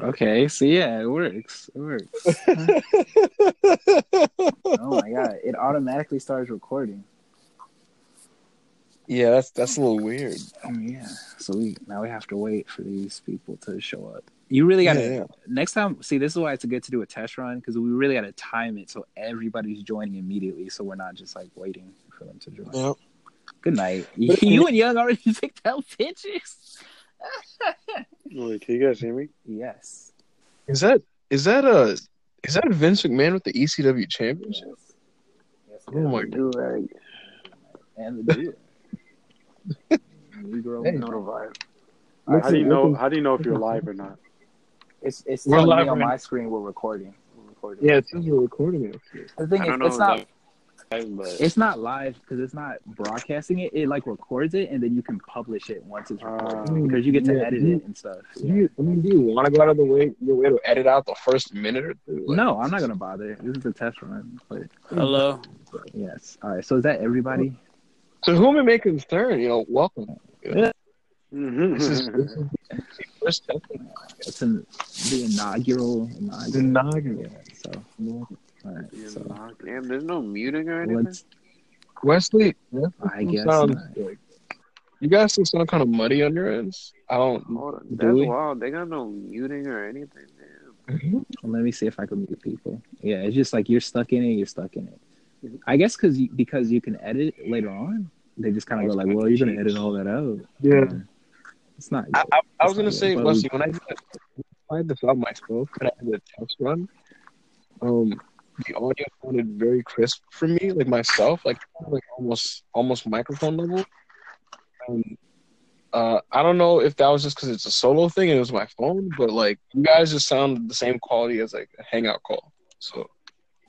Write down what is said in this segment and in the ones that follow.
Okay, so yeah, it works. It works. oh my god, it automatically starts recording. Yeah, that's that's a little weird. Oh yeah. So we now we have to wait for these people to show up. You really gotta Yeah, yeah. next time. See, this is why it's good to do a test run because we really gotta time it so everybody's joining immediately, so we're not just like waiting for them to join. Yep. Good night. You and Young already picked out pictures. Wait, can you guys hear me? Yes. Is that is that a is that Vince McMahon with the ECW championship? Yes. Oh my god. Do right. And the dude. Negro. Hey. Notified. Listen, how do you know? How do you know if you're live or not? It's it's We're telling live me on right my screen we're recording. We're recording. Yeah, it says we're recording it. The thing I is, it's not that's live, but it's not live because it's not broadcasting it. It like records it and then you can publish it once it's recorded Ah. because you get to Yeah. edit it and stuff. Do you, I mean, do you want to go out of the way your way to edit out the first minute or two? Like, No, I'm not gonna bother. This is a test run. But hello. yes. All right. So is that everybody? To whom it may concern, you know, welcome. Mhm. This is, this is the first. It's in the inaugural. Inaugural. inaugural. Yeah. So all right. So Damn, there's no muting or anything. let's. Wesley, Wesley I guess sounds not. like you guys still sound kind of muddy on your ends. I don't. Hold on, that's we? wild. They got no muting or anything. Damn. Let me see if I can mute people. Yeah, it's just like you're stuck in it. You're stuck in it. I guess because you, because you can edit later on, they just kind of go like, "Well, you're gonna edit all that out." Yeah. It's not. I, good. I, I was gonna not say, Wesley, when I did I had this out myself and I did a test run, um, the audio sounded very crisp for me, like myself, like like almost almost microphone level. And uh, I don't know if that was just because it's a solo thing and it was my phone, but like you guys just sound the same quality as like a hangout call. So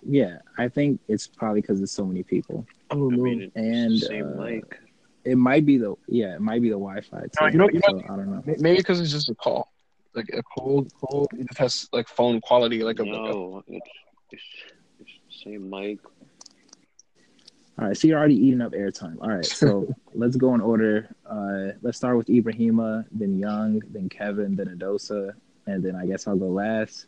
Yeah, I think it's probably because there's so many people. I don't I mean, it's And, the same uh, mic. It might be the yeah, it might be the Wi-Fi too. No, you know- you know- I don't know. Maybe because it's just a call, like a cold call. It just has like phone quality, like a, like a it's, it's it's the same mic. All right, so you're already eating up airtime. All right, so let's go in order. Uh, let's start with Ibrahima, then Young, then Kevin, then Adosa, and then I guess I'll go last.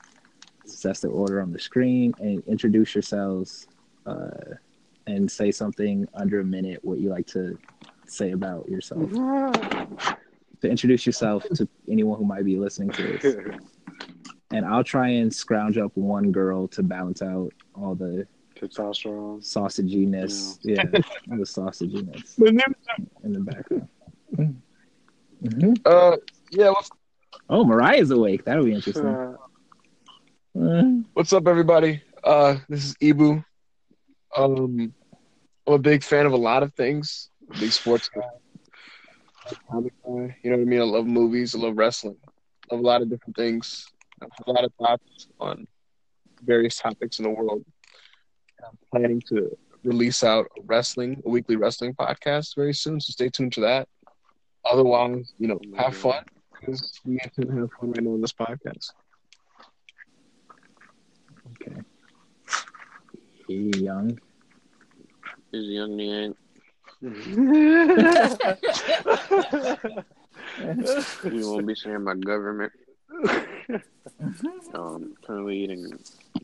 Since that's the order on the screen. And introduce yourselves uh, and say something under a minute what you like to say about yourself. to introduce yourself to anyone who might be listening to this. And I'll try and scrounge up one girl to balance out all the Testosterone. sausaginess. Yeah, all the sausaginess But then- in the background. Mhm. Uh, yeah. What's, Oh, Mariah's awake. That'll be interesting. Uh, Uh, what's up, everybody? Uh, this is Ibu. Um, I'm a big fan of a lot of things. Big sports guy. You know what I mean? I love movies. I love wrestling. I love a lot of different things. I have a lot of thoughts on various topics in the world. I'm planning to release out a wrestling, a weekly wrestling podcast very soon. So stay tuned to that. Otherwise, you know, have mm-hmm. fun because we get to have fun right now on this podcast. okay. Young. Is young man. You won't be saying my government. Um, currently eating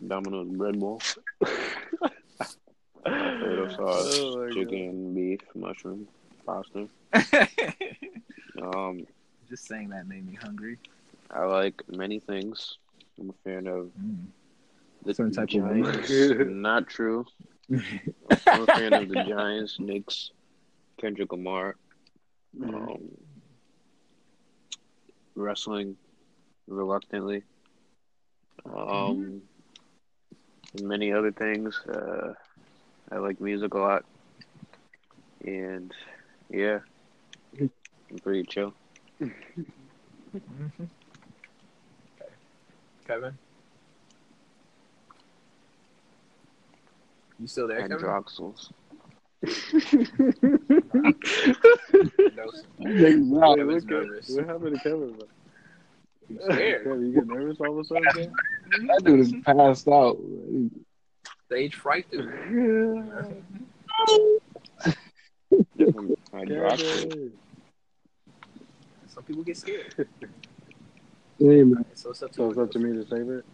Domino's bread bowl. Tomato sauce, Oh chicken, beef, mushroom, pasta. Um, Just saying that made me hungry. I like many things. I'm a fan of Mm. the Certain type of Giants. Not true. I'm a fan of the Giants, Knicks, Kendrick Lamar, um, wrestling, reluctantly, um, and many other things. Uh, I like music a lot, and yeah, I'm pretty chill. Kevin? You still there, And Kevin? Droxels. Wow, Kevin's what, nervous. what happened to Kevin? bro? Scared. you get nervous all of a sudden? that dude is passed out. Stage fright. Dude. Yeah. Some people get scared. Hey, man. So it's up to, so it's up to me to save it.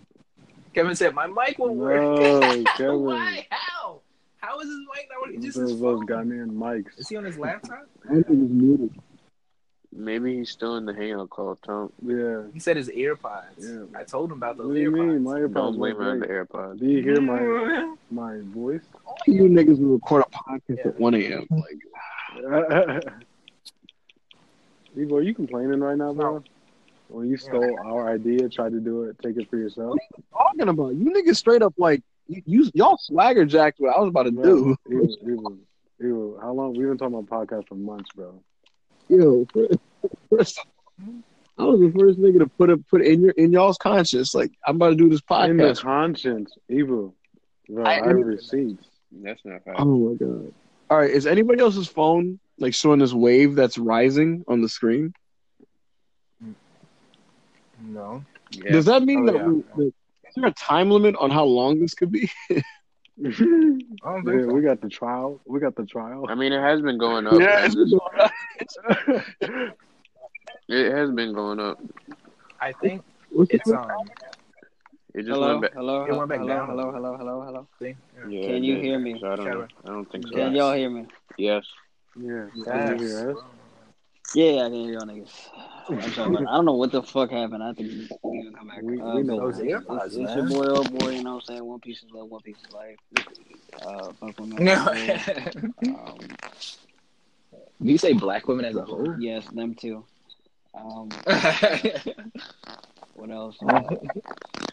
Kevin said, "My mic won't no, work." Kevin. Why? How? How is his mic not working? Just those, guy goddamn mics. Is he on his laptop? I think he's muted. Maybe he's still in the hangout call. Tell Yeah. He said his earpods. Yeah. I told him about those What do you mean? earpods. My him. AirPods Don't blame work him on the great. AirPods. Do you hear my my voice? All You niggas will record a podcast Yeah. at 1 a.m. Like, Evo, are you complaining right now, bro? When you stole our idea, tried to do it, take it for yourself. talking about you niggas straight up like you, you y'all swagger jacked what I was about to do. Bro, Evo, Evo, Evo, how long? We've been talking about podcast for months, bro. Yo, First, I was the first nigga to put it put in your in y'all's conscience. Like I'm about to do this podcast. In the conscience, evil. Bro, I- I, have receipts. That's not fact. oh my god. All right, is anybody else's phone like showing this wave that's rising on the screen? No. Yeah. Does that mean Oh, that, yeah. we, that is there a time limit on how long this could be? I don't Yeah, so. we got the trial. We got the trial. I mean, it has been going up. yeah, it's been going up. It has been going up. I think What's it's the um. It just Hello, went back. hello, It went back hello, down. hello, hello, hello, hello. Thing. Yeah, Can you hear me? So I don't know. I don't think so. Can y'all hear me? Yes. yeah. Yes. Can you hear us? Yeah, I can hear y'all niggas. I'm sorry. I don't know what the fuck happened. I think we gonna come back. We- uh, we know but those AirPods, it's, it's your boy, old boy. You know what I'm saying? One piece is love, one piece is life. Uh, fuck with me. No. Um, Do you say black women as a whole? yes, them too. Um, what else?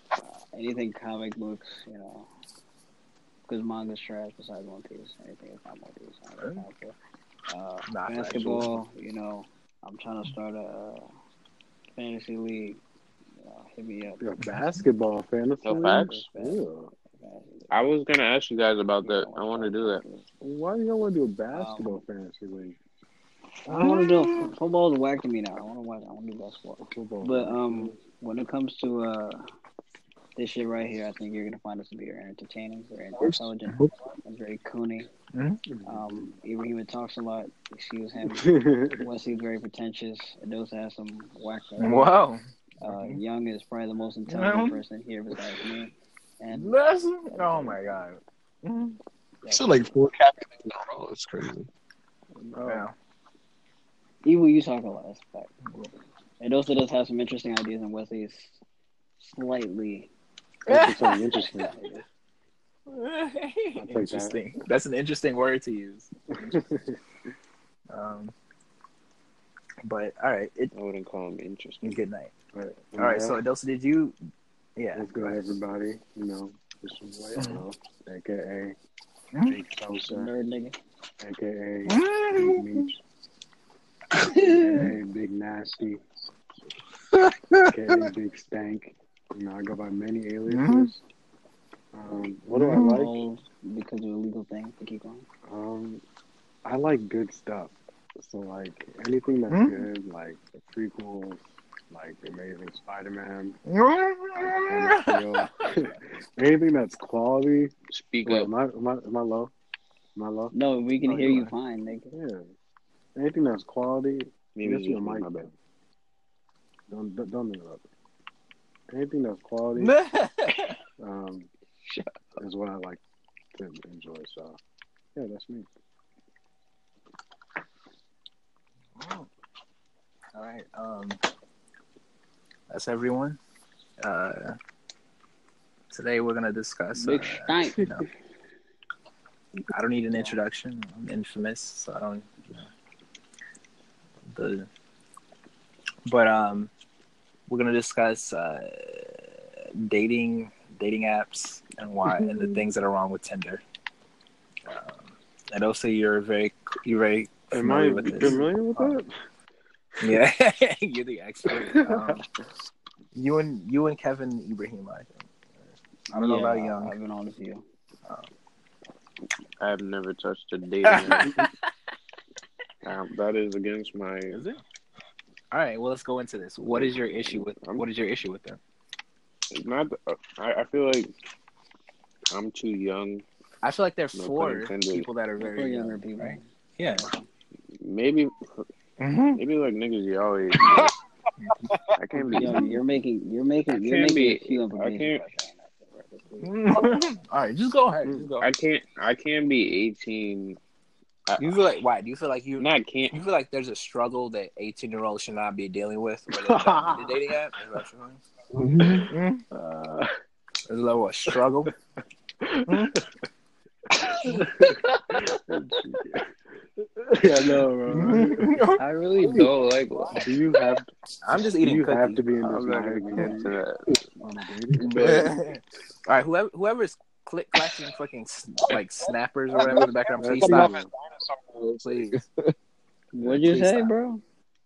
Uh, anything comic books, you know. Because manga's trash besides One Piece. Anything that's not One Piece. I don't know for. Uh, Not basketball, you know. I'm trying to start a uh, fantasy league. Uh, hit me up. You're a basketball fan. That's No so facts. weird. I was gonna ask you guys about that. I want to do that. Why do y'all want to do a basketball fantasy league? I want to do football is whack to me now. I want to watch. I want to do basketball. Football. But um, when it comes to uh, this shit right here, I think you're gonna find us to be very entertaining, very intelligent, and very coony. Um, Ibrahim talks a lot. Excuse him. Wesley's very pretentious. And Adosa has some whack. Wow. Uh, Young is probably the most intelligent person here besides me. And That's, oh my god. Mm-hmm. So like four captains in a row. It's crazy. Yeah. Evil, you talk a lot. That's a fact. Adosa does have some interesting ideas, and Wesley is slightly. That's something interesting. that. interesting. That's an interesting word to use. Um, but all right, it, I wouldn't call them interesting. good night. Right. All right, so Adosa, did you? Yeah. Let's go, everybody. You know, this is White House, aka Mhm. Big Sosa, Nerd nigga. aka Big Meech, aka Big Nasty, aka Big Stank. You know, I go by many aliases. Um, what do I like? Because of a legal thing to keep on. Um, I like good stuff. So like anything that's Hmm? good, like the prequels, like Amazing Spider-Man, like, Man of Steel. anything that's quality. Speak Wait, up. am I, am I am I low? Am I low? No, we can Oh, hear you you fine, nigga. Yeah. Anything that's quality. Maybe Yes, it's your mic. Don't don't, don't interrupt. Anything that's quality um, is what I like to enjoy. So yeah, that's me. All right. Um, that's everyone. Uh, today we're gonna discuss. Uh, you know, I don't need an introduction. I'm infamous, so I don't. You know, the. But um, we're gonna discuss uh, dating, dating apps, and why, and the things that are wrong with Tinder. Um, and also, you're very, you're very Am I familiar with this. familiar with Um, that? Yeah, you're the expert. Um, you and you and Kevin Ibrahim, I think. I don't know about Young. I've been on with you. I have never touched a dating app. Um, that is against my. Is it? All right, well, let's go into this. What is your issue with what is your issue with them? Not, I, I feel like I'm too young. I feel like they're no for people that are very young, younger people, right? Yeah. Maybe, mm-hmm. maybe like niggas y'all age. I can't be. Yo, you're making. You're making. You're making be, a few information. I can't. All right, just go ahead. Just go. I can't. I can't be 18 uh, you feel like why? Do you feel like you not can't? You feel like there's a struggle that 18 year olds should not be dealing with? the dating app. Mm-hmm. Uh, there's a level of struggle. Mm-hmm. yeah, no, bro. Mm-hmm. I really don't like. Do you have? I'm just eating. You cookies. have to be in this. I'm not gonna get into that. All right, whoever whoever's click clacking fucking like snappers or whatever in the background, please stop. Please, What'd you Please say, stop. bro?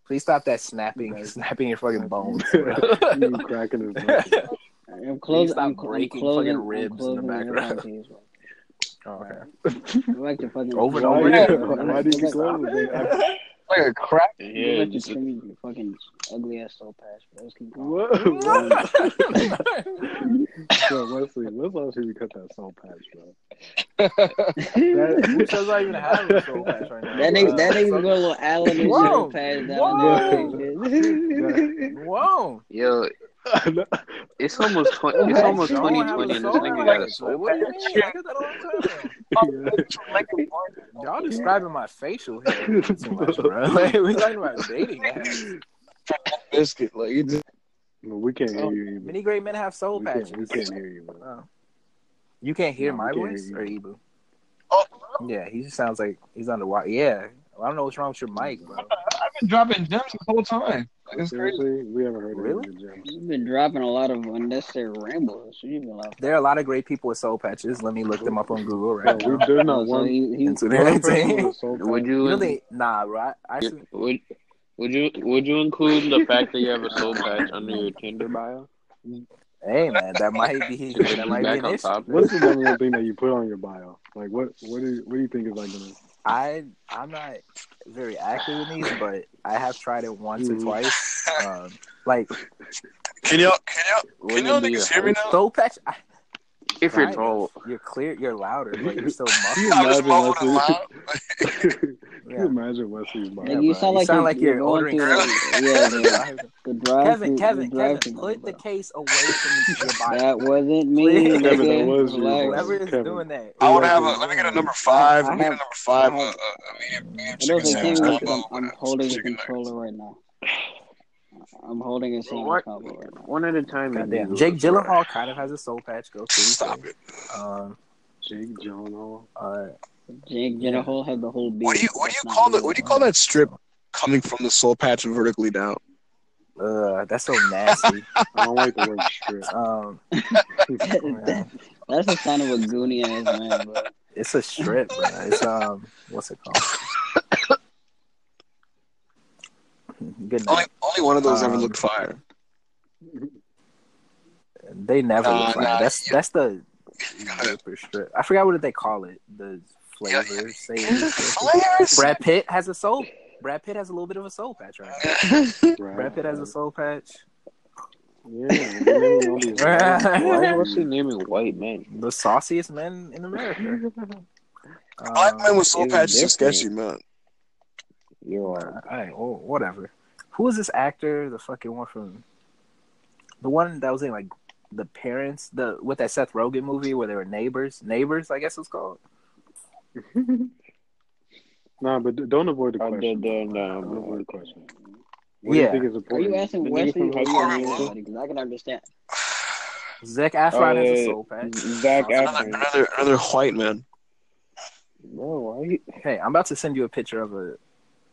please stop that snapping, snapping your fucking bones. you cracking his nuts. I'm closing. stop I'm, cl- I'm breaking closing. fucking ribs I'm in the background. earphones, bro. Oh, okay. I like to fucking Over and over why, again. why did you close it? I- Like a crack. I Yeah, like to just- trim you fucking ugly ass soul patch, bro. Let's keep going. What? Yo, Wesley, let's all see you cut that soul patch, bro. That, who does I even have a soul patch right now? That nigga, that Uh, nigga got a little Allen and Whoa. soul patch down Whoa. there. Whoa! Yo, it's almost twenty. It's What? almost Y'all twenty don't have twenty, and this soul nigga got a soul What do you patch. mean? I got that all the time. Y'all describing my facial hair too much, bro. Like, we talking about dating apps. Biscuit. Like you just No, we can't hear oh, you. Even. Many great men have soul We patches. can't, we can't hear you, bro. Oh. You can't hear No, my can't voice hear or you. Ibu? Oh. Yeah, he just sounds like he's underwater. Yeah, well, I don't know what's wrong with your mic, bro. I've been dropping gems the whole time. Like, it's crazy. Seriously, we haven't heard Really? any good. You've been dropping a lot of unnecessary rambles. You've been like, There are a lot of great people with soul patches. Let me look them up on Google Yo, right we, now. there's not so one. he, he, Into one their team. with soul Would you? really? know they nah, bro. I I actually Would would you would you include the fact that you have a soul patch under your Tinder bio? hey man, that might be that might be an issue. What's the number one thing that you put on your bio? Like, what? What do you, what do you think is like gonna? I I'm not very active in these, but I have tried it once or Mhm. twice. Um, like Can y'all can y'all Wouldn't can y'all it be niggas a- hear me now? soul patch. I, If you're kind tall, you're clear. You're louder, but you're still Can you muffled. Imagine muffled and Wesley? Can Yeah. you imagine Wesley's bio? Nigga, you bro. sound You like you're, like you're going ordering through, Really? yeah, the, the drive Kevin, through, Kevin, the drive Kevin, put the case away from your body. That wasn't me, Kevin, that was you, Relax. bro. Whoever is Kevin. doing that, I want to have a. Let me get a number five. I Let me get a have- number five. I Uh, have- uh, medium, medium I chicken don't think sandwich Kevin was, combo. I'm, I'm holding the controller right now. I'm holding a sandwich What? combo right now. one at a time. goddamn, Jake Gyllenhaal kind of has a soul patch. Go through. Stop it. Uh, Jake Gyllenhaal. uh, Jake Gyllenhaal had the whole beat. What do you what do you call not that? What do you call that strip coming from the soul patch and vertically down? uh, that's so nasty. I don't like the word strip. Um, That- That's a sign of a goony ass man, bro. it's a strip, bro. It's um, what's it called? Good Only only one of those ever Um, looked fire. They never Nah, look like nah, that's yeah. that's the zipper strip. I forgot what they call it. The Yeah, flavor. yeah. savory strip. Hilarious. Brad Pitt has a soul. Brad Pitt has a little bit of a soul patch right now. Brad Pitt has a soul patch. Yeah, the name of Why was he naming white men? The sauciest men in America. Black men with soul it's patches are sketchy, man. Yo, All right, well, whatever. Who is this actor? The fucking one from the one that was in like the parents, the with that Seth Rogen movie where they were neighbors. Neighbors, I guess it's called. Nah, but don't avoid the I question. did that, Don't avoid the question. What do Yeah. you think is Are you asking The Wesley from or you School asking Musical? somebody? Because I can understand. Zac Efron has a Uh, soul patch. Zac Another Efron. another another white man. Bro, why you? Hey, I'm about to send you a picture of a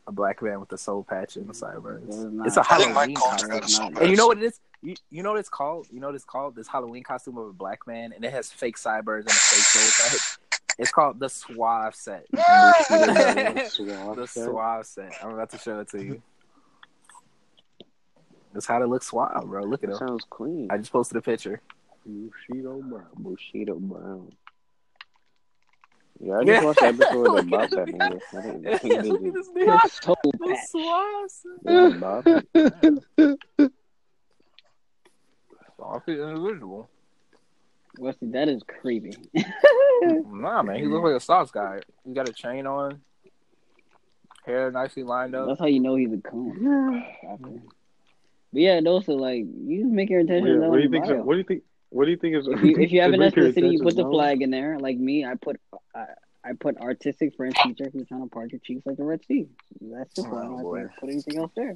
a black man with a soul patch and the sideburns. There's not- It's a I think Halloween Mike costume. got a soul And you know what it is? You, you know what it's called? You know what it's called? This Halloween costume of a black man, and it has fake sideburns and a fake soul patch. It's called the Suave set. The set? Suave set. I'm about to show it to you. That's how to look suave, bro. Look at him. Sounds clean. I just posted a picture. Bushido Brown. Bushido Brown. Yeah, I just watched the episode Look about at that this nigga. I didn't Look think at they this The nigga. soul The patch. Suave set. did about it. Soft individual. Wesley, that is creepy. Nah, man, he looks like a sauce guy. He got a chain on, hair nicely lined up. That's how you know he's a coon. But yeah, those are like you just make your Yeah, intentions known what do you think? bio. What do you think? What do you think is? If you if you have an ethnicity, you put the flag in there. Like me, I put I, I put artistic French teacher who's trying to park your cheeks like the Red Sea. That's simple. I Oh, don't boy. have to put anything else there.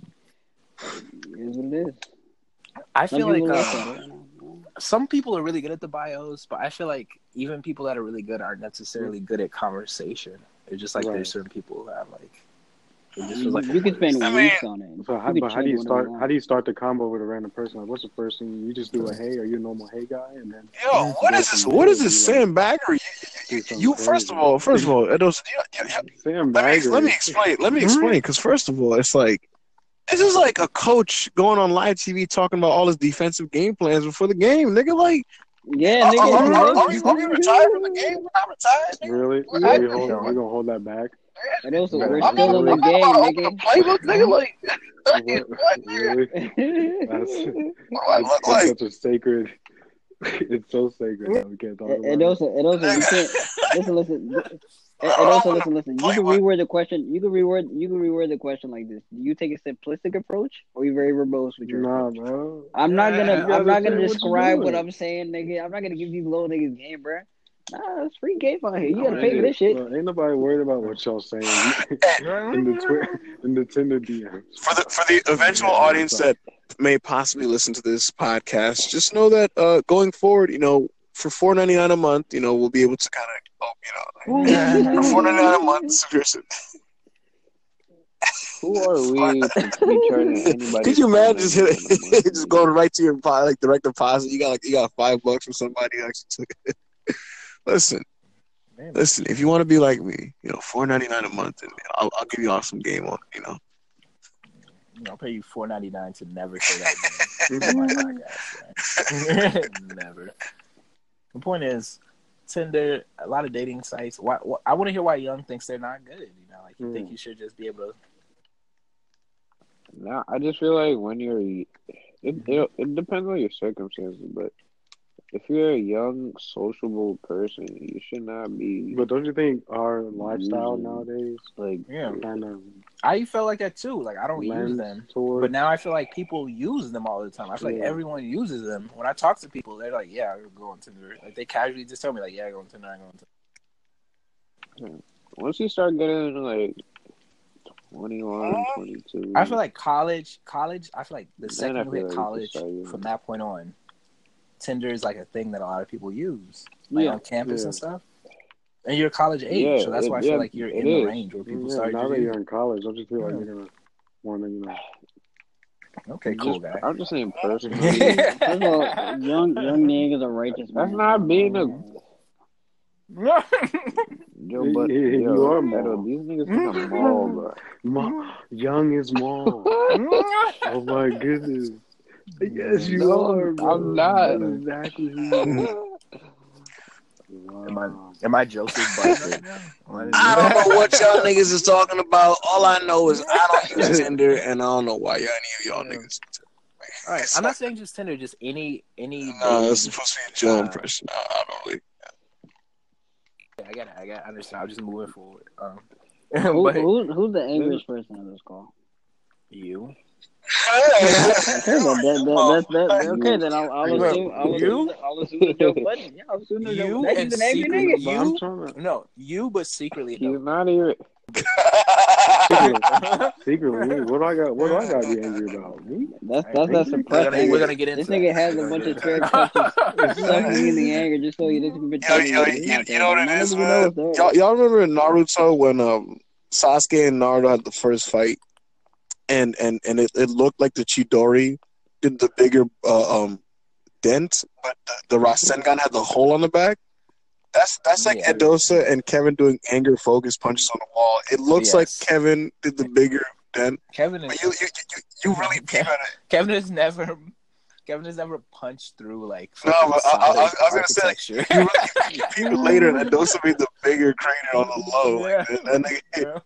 It is what it is. I Some feel like uh, laugh at it, you know. some people are really good at the bios, but I feel like even people that are really good aren't necessarily good at conversation. It's just like Right. there's certain people who have like it just You, feels like you can spend I mean- weeks on it. So, how, but how do you start? How do you start the combo with a random person? Like, what's the first thing you just do? A hey, are you a normal hey guy? And then Yo, what is this? What is this sandbaggery? You, do you, you first of all, first of all, Edos, you, you, you, Sam let me let me explain. Let me hmm? explain. Because first of all, it's like this is like a coach going on live TV talking about all his defensive game plans before the game. Nigga, like, Yeah, are, nigga. are, you are, know, are we, are we retired from the game? We're not retired. Nigga. Really? What Are we happened? hold, we gonna hold that back? And also, Yeah, we're I'm still in the I'm game, about to open a nigga. playbook, nigga. Like, What? what, nigga? Really? That's, What that's, that's like? such a sacred. It's so sacred that we can't talk about And it. also, and also, you can't listen, listen. And and also, listen, listen. You can reword the question. You can reword. You can reword the question like this. Do you take a simplistic approach, or are you very verbose with your Nah, approach? bro. I'm not gonna. you I'm not gonna describe what doing. I'm saying, nigga. I'm not gonna give these little niggas game, bruh. Nah, it's free game out here. You gotta Nah, pay for this shit. look, ain't nobody worried about what y'all saying in the Twitter, in the Tinder DMs. For the for the eventual audience that may possibly listen to this podcast, just know that uh, going forward, you know, for four ninety nine a month, you know, we'll be able to kind of, oh, you know, for four ninety nine a month. subscription. Who are we to be charging anybody? Could you imagine just hit $4.99 a month? just going right to your like direct deposit? You got like you got five bucks from somebody who actually took it. Listen, Man. listen. If you want to be like me, you know, four ninety nine a month, and I'll, I'll give you awesome game on. You know, I'll pay you four ninety nine to never say that name podcast. right? never. The point is, Tinder, a lot of dating sites. Why, why, I want to hear why Young thinks they're not good. You know, like you think Mm. you should just be able to. No, I just feel like when you're, it, it it depends on your circumstances, but if you're a young, sociable person, you should not be But don't you think our lifestyle Using- nowadays like Yeah, kind of I felt like that too. Like I don't use them. toward? But now I feel like people use them all the time. I feel like everyone uses them. When I talk to people, they're like, "Yeah, I go on Tinder." Like they casually just tell me, "Like, yeah, I go on Tinder. I go on Tinder." once you start getting like 21, 22, I feel like college, college. I feel like the second you hit like college, from that point on, Tinder is like a thing that a lot of people use, like Yeah. on campus Yeah. and stuff. And you're college age, Yeah, so that's why I it- feel like you're in the is. range where people start now that you're in college, don't you feel like you're gonna want to, you know? Okay, cool just, guy. I'm just saying personally. First of all, young young niggas are righteous. That's man. not being a yo, but you- you are mall. these niggas think I'm mall, bro. Ma- young is mall. oh my goodness. Yes, you No, are. Bro. I'm not. That's exactly who you are. Am I Wow. am I Joseph Button right now? I didn't I know. don't know what y'all niggas is talking about. All I know is I don't use Tinder, and I don't know why y'all any of y'all Yeah. niggas. All right, I'm not saying just Tinder, just any any. No, dating- it's supposed to be a Joe Uh, impression. I, I don't really. Yeah, I got it. I got. I understand. I'm just moving forward. Um, Who, but who, who's the angriest person on this call? you, Okay, then that, that, that, that, okay, then I'll, I'll assume I'll you? I'll assume the Joe Budden. Yeah, I'll assume the Joe You Budden. and He's an angry secret- nigga. You? I'm trying to no, you, but secretly. He's No. not even. secretly. What do I got? What do I got to be angry about? Me? That's Hey, that's that we're gonna, we're gonna get into This nigga that. has a bunch of get into chair that. touches, sucking in the anger just so he doesn't Yo, pretend yo, you, you know what there. it None is, of you know man? it's there. Y'all, y'all remember in Naruto when um Sasuke and Naruto had the first fight, and and and it, it looked like the Chidori did the bigger uh, um dent, but the, the Rasengan had the hole on the back. That's that's like Yeah. Edosa and Kevin doing anger focus punches on the wall. It looks like Kevin did the bigger dent, Kevin but is you you you, you really peep at it. Kevin has never Kevin has never punched through like No, but I- I- I was- I was solid gonna say, architecture. You really you peep it later, and Edosa made the bigger crater on the low. Like, Yeah. and, and it,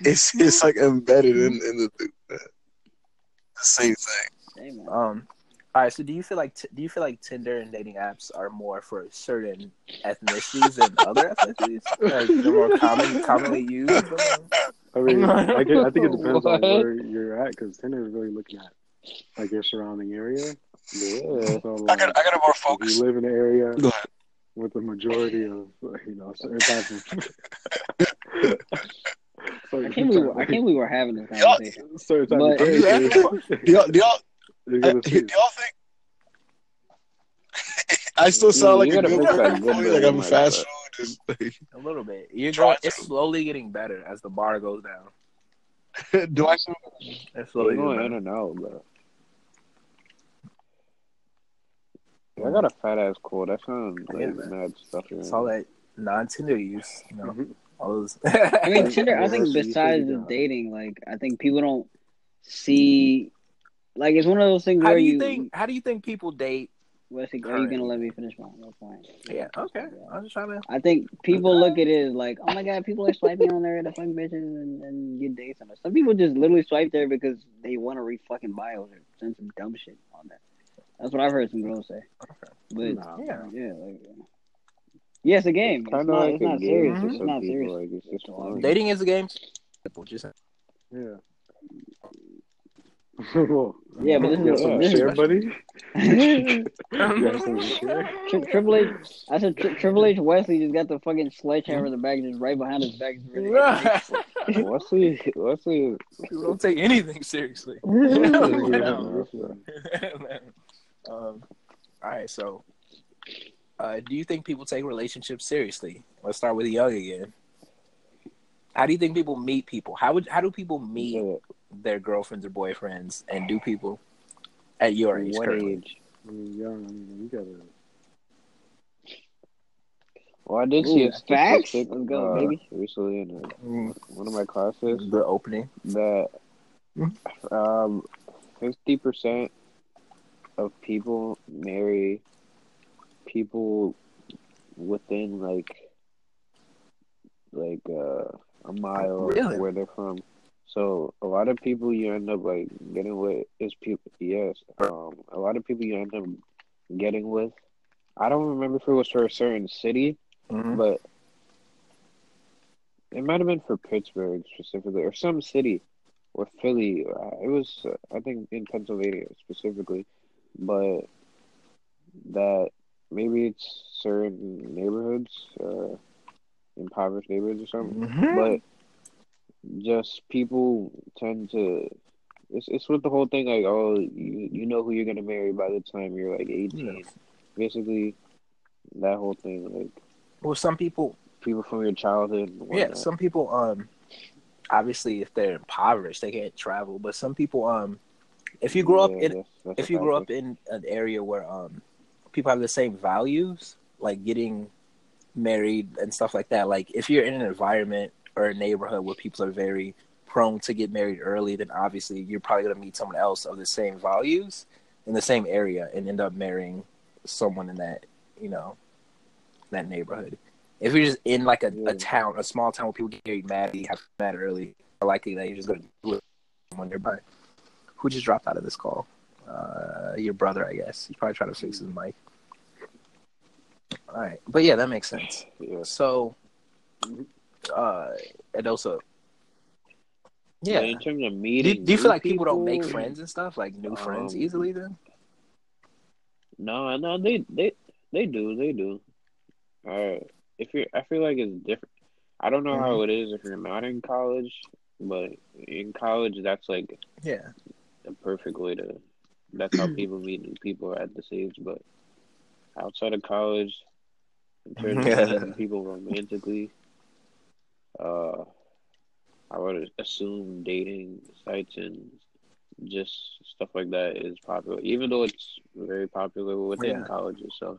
it's it's like embedded in in the, the same thing. Hey. Um. All right. So, do you feel like do you feel like Tinder and dating apps are more for certain ethnicities than other ethnicities? Like they're more common, commonly used. I mean, I, get, I think it depends on where you're at because Tinder is really looking at like your surrounding area. Yeah. So I got I got a more if focus. you live in an area with the majority of you know certain types of I can't believe I can't believe we're having this Y'all- conversation. certain type But- of Do y'all, do y'all, uh, do y'all think? I still sound like a gotta good mix that boy, good like I'm building fast like food. Just like, A little bit. You're Try going, to. it's slowly getting better as the bar goes down. do I sound? It's They're slowly going getting in better. and out, bro. I got a fat ass cold. That sounds I get like that. mad stuff. It's all that non-Tinder use, you know. Mhm. All those. I mean, Tinder. I think that's what you besides the dating, like I think people don't see. Like it's one of those things how where do you think? How do you think people date? Wesley, are you gonna let me finish my, my point? Yeah. Okay. I was just trying to. I think people look at it as like, oh my god, people are swiping on there to fuck bitches and, and get dates on it. Some people just literally swipe there because they want to read fucking bios or send some dumb shit on there. That's what I've heard some girls say. But Nah. Yeah. yeah, like, yeah, it's a game. It's, Kind of not. like It's not serious. It's not people. serious. Like it's just fun. Dating is a game. Just Yeah. Yeah, but this is- something this to is- share, buddy. You got something to share? Tri- Triple H, I said Tri- Triple H Wesley just got the fucking sledgehammer in the back, just right behind his back. Just ready to hit. Wesley, Wesley, People don't take anything seriously. Yeah. um, all right, so uh, do you think people take relationships seriously? Let's start with Young again. How do you think people meet people? How would how do people meet yeah, their girlfriends or boyfriends, and do people at your age? what currently? age? I mean, young. I mean, you gotta. Well, I did see Ooh, a facts? statistic Let's go, uh, baby. recently in uh, Mm, one of my classes The opening. that um fifty percent of people marry people within like like uh, a mile Really? where they're from. So a lot of people you end up like getting with is people. Yes, um, a lot of people you end up getting with. I don't remember if it was for a certain city, Mhm. but it might have been for Pittsburgh specifically, or some city, or Philly. Uh, It was, uh, I think, in Pennsylvania specifically, but that maybe it's certain neighborhoods, uh, impoverished neighborhoods or something. Mhm. But just people tend to. It's it's with the whole thing like oh you you know who you're gonna marry by the time you're like eighteen, basically that whole thing like well, some people people from your childhood. Yeah, some people um obviously if they're impoverished they can't travel, but some people um if you grow up in that's- that's if you grow up in an area where um people have the same values, like getting married and stuff like that, like if you're in an environment or a neighborhood where people are very prone to get married early, then obviously you're probably gonna meet someone else of the same values in the same area and end up marrying someone in that, you know, that neighborhood. If you're just in like a, Yeah. a town, a small town where people get married mad, you have mad early, likely that you're just gonna do it someone nearby. Who just dropped out of this call? Uh, your brother, I guess. He's probably trying to fix his mic. All right, but yeah, that makes sense. Yeah. So, uh, and also, yeah. But in terms of Do, meeting, do you feel like people don't make friends and stuff, like new friends, Um, easily? Then No, no, they they they do, they do. Uh, if you're, I feel like it's different. I don't know Mm-hmm. how it is if you're not in college, but in college, that's like yeah, a perfect way to. That's how people meet new people at this age. But outside of college, in terms of meeting people romantically, uh, I would assume dating sites and just stuff like that is popular, even though it's very popular within Yeah. colleges. So,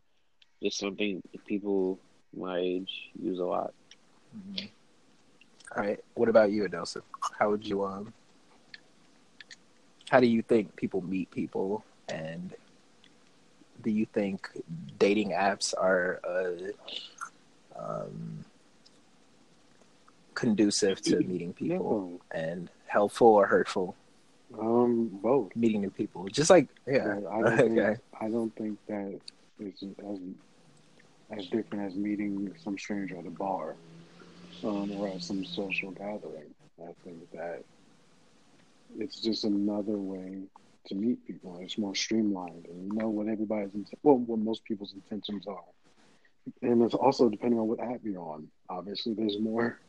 just something people my age use a lot. All right. What about you, Adelson? How would you um? How do you think people meet people, and do you think dating apps are uh, um, conducive to meeting people and helpful or hurtful Um, both. meeting new people? Just like yeah, I don't think, okay, I don't think that is as as different as meeting some stranger at a bar, um, or at some social gathering. I think that it's just another way to meet people. It's more streamlined, and you know what everybody's well, what most people's intentions are. And it's also depending on what app you're on. Obviously, there's more,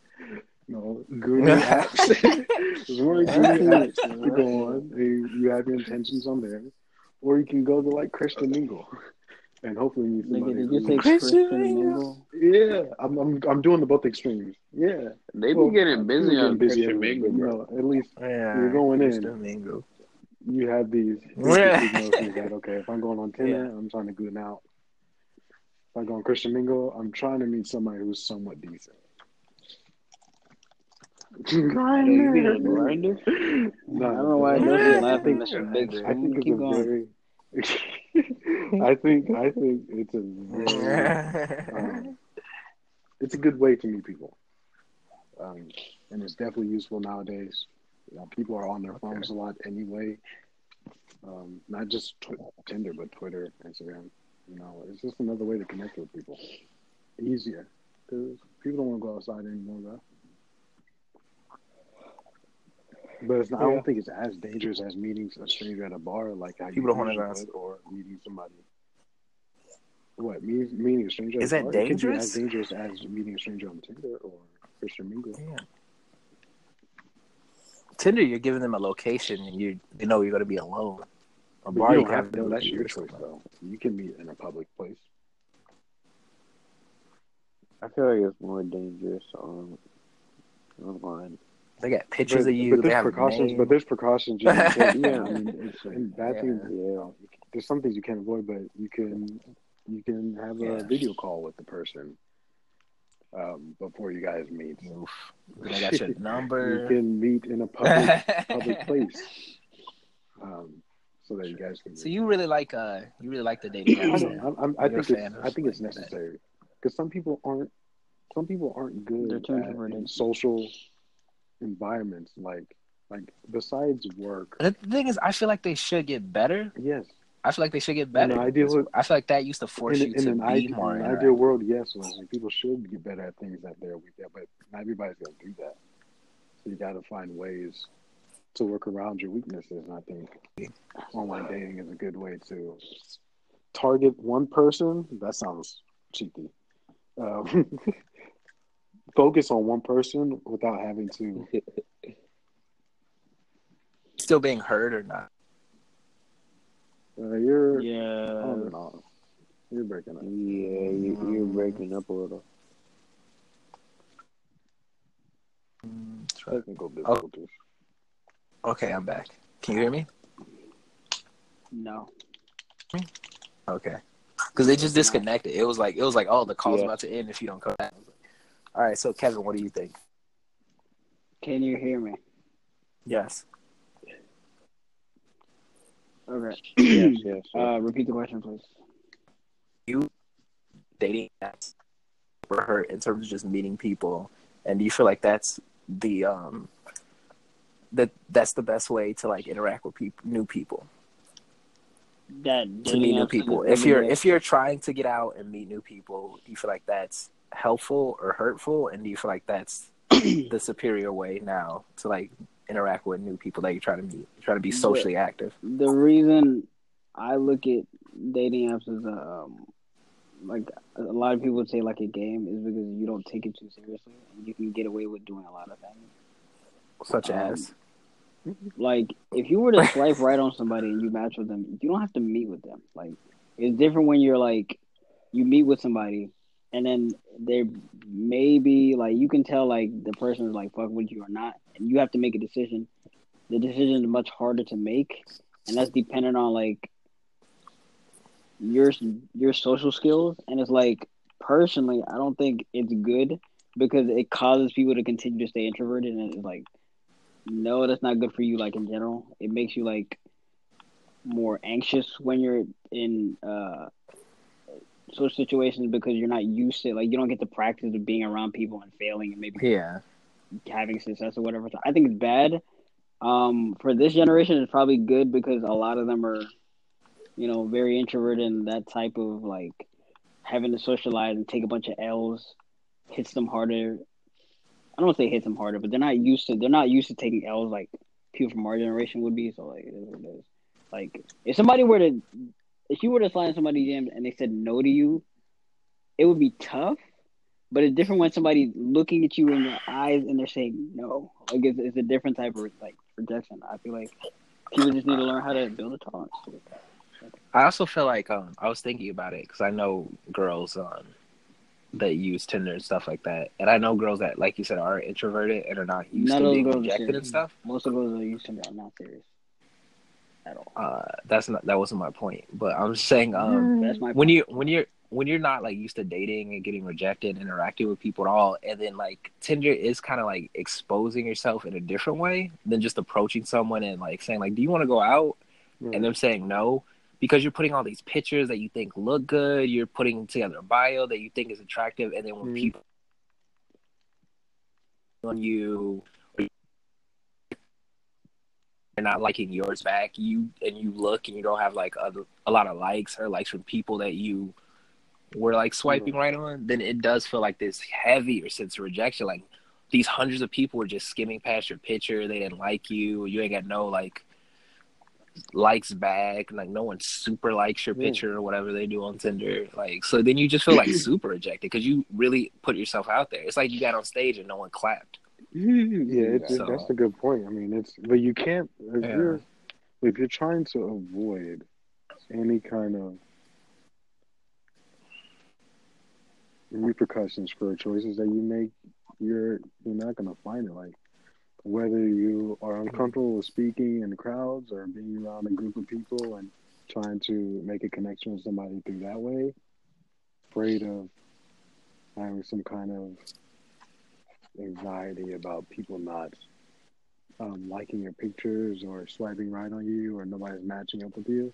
you know, Goonie apps. there's more Goonie apps to go on. You, you have your intentions on there, or you can go to like Christian Mingle, and hopefully meet Nigga, somebody. did you who- say Christian Christian Mingle? Mingle? yeah, I'm, I'm I'm doing the both extremes. Yeah, They be Well, getting busy people on getting busy Christian everywhere, Mingle, bro. you know, at least oh, Yeah, You're going in. Christian Mingle. you have these Yeah. that okay, if I'm going on Tinder, Yeah. I'm trying to good out. If I go on Christian Mingle, I'm trying to meet somebody who's somewhat decent. Yo, you been on Grindr? No, I don't know why I I don't think- laugh at Mr. Big I think it's Keep a going. very. I think I think it's a very, um, it's a good way to meet people, um, and it's definitely useful nowadays. You know, people are on their phones a lot anyway. Um, not just tw- Tinder, but Twitter, Instagram. You know, it's just another way to connect with people. Easier because people don't want to go outside anymore, though. But it's not, I don't think it's as dangerous as meeting a stranger at a bar, like how People you don't wanna usually go would, or meeting somebody. What meeting, meeting a stranger? at Is a that bar? It could be dangerous? as dangerous as meeting a stranger on Tinder or Christian Mingle. Yeah. Tinder, you're giving them a location, and you they know you're going to be alone. A bar, you you don't have have to to. That's your choice, somewhere. though. You can meet in a public place. I feel like it's more dangerous on online. They got pictures but, of you. But they there's have precautions. But there's precautions you can take. Yeah. I mean, it's and bad Yeah. things. You know, there's some things you can't avoid, but you can you can have a video call with the person um, before you guys meet. Oof. They got your You can meet in a public public place, um, so that you guys can. so you really like uh you really like the dating I, apps. don't, then? I'm, I'm, I You're think it's I think it's necessary because some people aren't some people aren't good They're at, in social environments like like besides work. The thing is, I feel like they should get better. Yes, I feel like they should get In better. an ideal- I feel like that used to force in, you in to an, be ide- more. in an ideal world, yes, like, people should get better at things that they're weak at, but not everybody's gonna do that. So you got to find ways to work around your weaknesses. And I think online dating is a good way to target one person. That sounds cheeky. Um, focus on one person without having to. Still being heard or not? Uh, you're Yeah. on and off. You're breaking up. Yeah, you, you're breaking up a little. Technical difficulties. Okay, I'm back. Can you hear me? No. Okay. Because they just disconnected. It was like it was like, oh, the call's Yeah. about to end if you don't come back. All right, so Kevin, what do you think? Can you hear me? Yes. Okay. Yes, yes. yes. Uh, repeat the question, please. You dating apps for her in terms of just meeting people, and do you feel like that's the um that that's the best way to like interact with people, new people, That to meet new people? If you're if you're trying to get out and meet new people, do you feel like that's helpful or hurtful, and do you feel like that's the superior way now to like interact with new people that you're trying to meet? You're trying to be socially active. the reason I look at dating apps as a um, like a lot of people would say like a game is because you don't take it too seriously and you can get away with doing a lot of things. Such Um, as Like if you were to swipe right on somebody and you match with them, you don't have to meet with them. Like it's different when you're like you meet with somebody and then there may be like you can tell like the person is like fuck with you or not. And you have to make a decision. The decision is much harder to make. And that's dependent on like your your social skills. And it's like personally I don't think it's good because it causes people to continue to stay introverted. And it's like no that's not good for you like in general. It makes you like more anxious when you're in uh social situations because you're not used to like you don't get the practice of being around people and failing and maybe yeah, having success or whatever. So I think it's bad. Um, for this generation, it's probably good because a lot of them are, you know, very introverted and that type of like having to socialize and take a bunch of L's hits them harder. I don't say hits them harder, but they're not used to they're not used to taking L's like people from our generation would be. So like it is what it is. Like if somebody were to, if you were to slide in somebody's DM and they said no to you, it would be tough. But it's different when somebody looking at you in your eyes and they're saying no. Like it's, it's a different type of like rejection. I feel like people just need to learn how to build a tolerance. I also feel like um, I was thinking about it because I know girls um, that use Tinder and stuff like that, and I know girls that, like you said, are introverted and are not used None to being are rejected and stuff. Most of those that use Tinder are not serious at all. Uh, that's not that wasn't my point, but I'm saying um, That's my when you when you're when you're not like used to dating and getting rejected, interacting with people at all, and then like Tinder is kind of like exposing yourself in a different way than just approaching someone and like saying like, "Do you want to go out?" and them saying no because you're putting all these pictures that you think look good, you're putting together a bio that you think is attractive, and then when Mhm. people on you they're not liking yours back, you and you look and you don't have like a, a lot of likes or likes from people that you were like swiping mm-hmm. right on, then it does feel like this heavier sense of rejection. Like these hundreds of people were just skimming past your picture, they didn't like you, you ain't got no like likes back, like no one super likes your Yeah. picture or whatever they do on Tinder. Like so then you just feel like super rejected because you really put yourself out there. It's like you got on stage and no one clapped. Mm-hmm. Yeah, it's, So- that's a good point. I mean, it's but you can't if Yeah. you're if you're trying to avoid any kind of repercussions for choices that you make, you're you're not gonna find it. Like whether you are uncomfortable with speaking in crowds or being around a group of people and trying to make a connection with somebody through that way, afraid of having some kind of anxiety about people not um, liking your pictures or swiping right on you or nobody's matching up with you.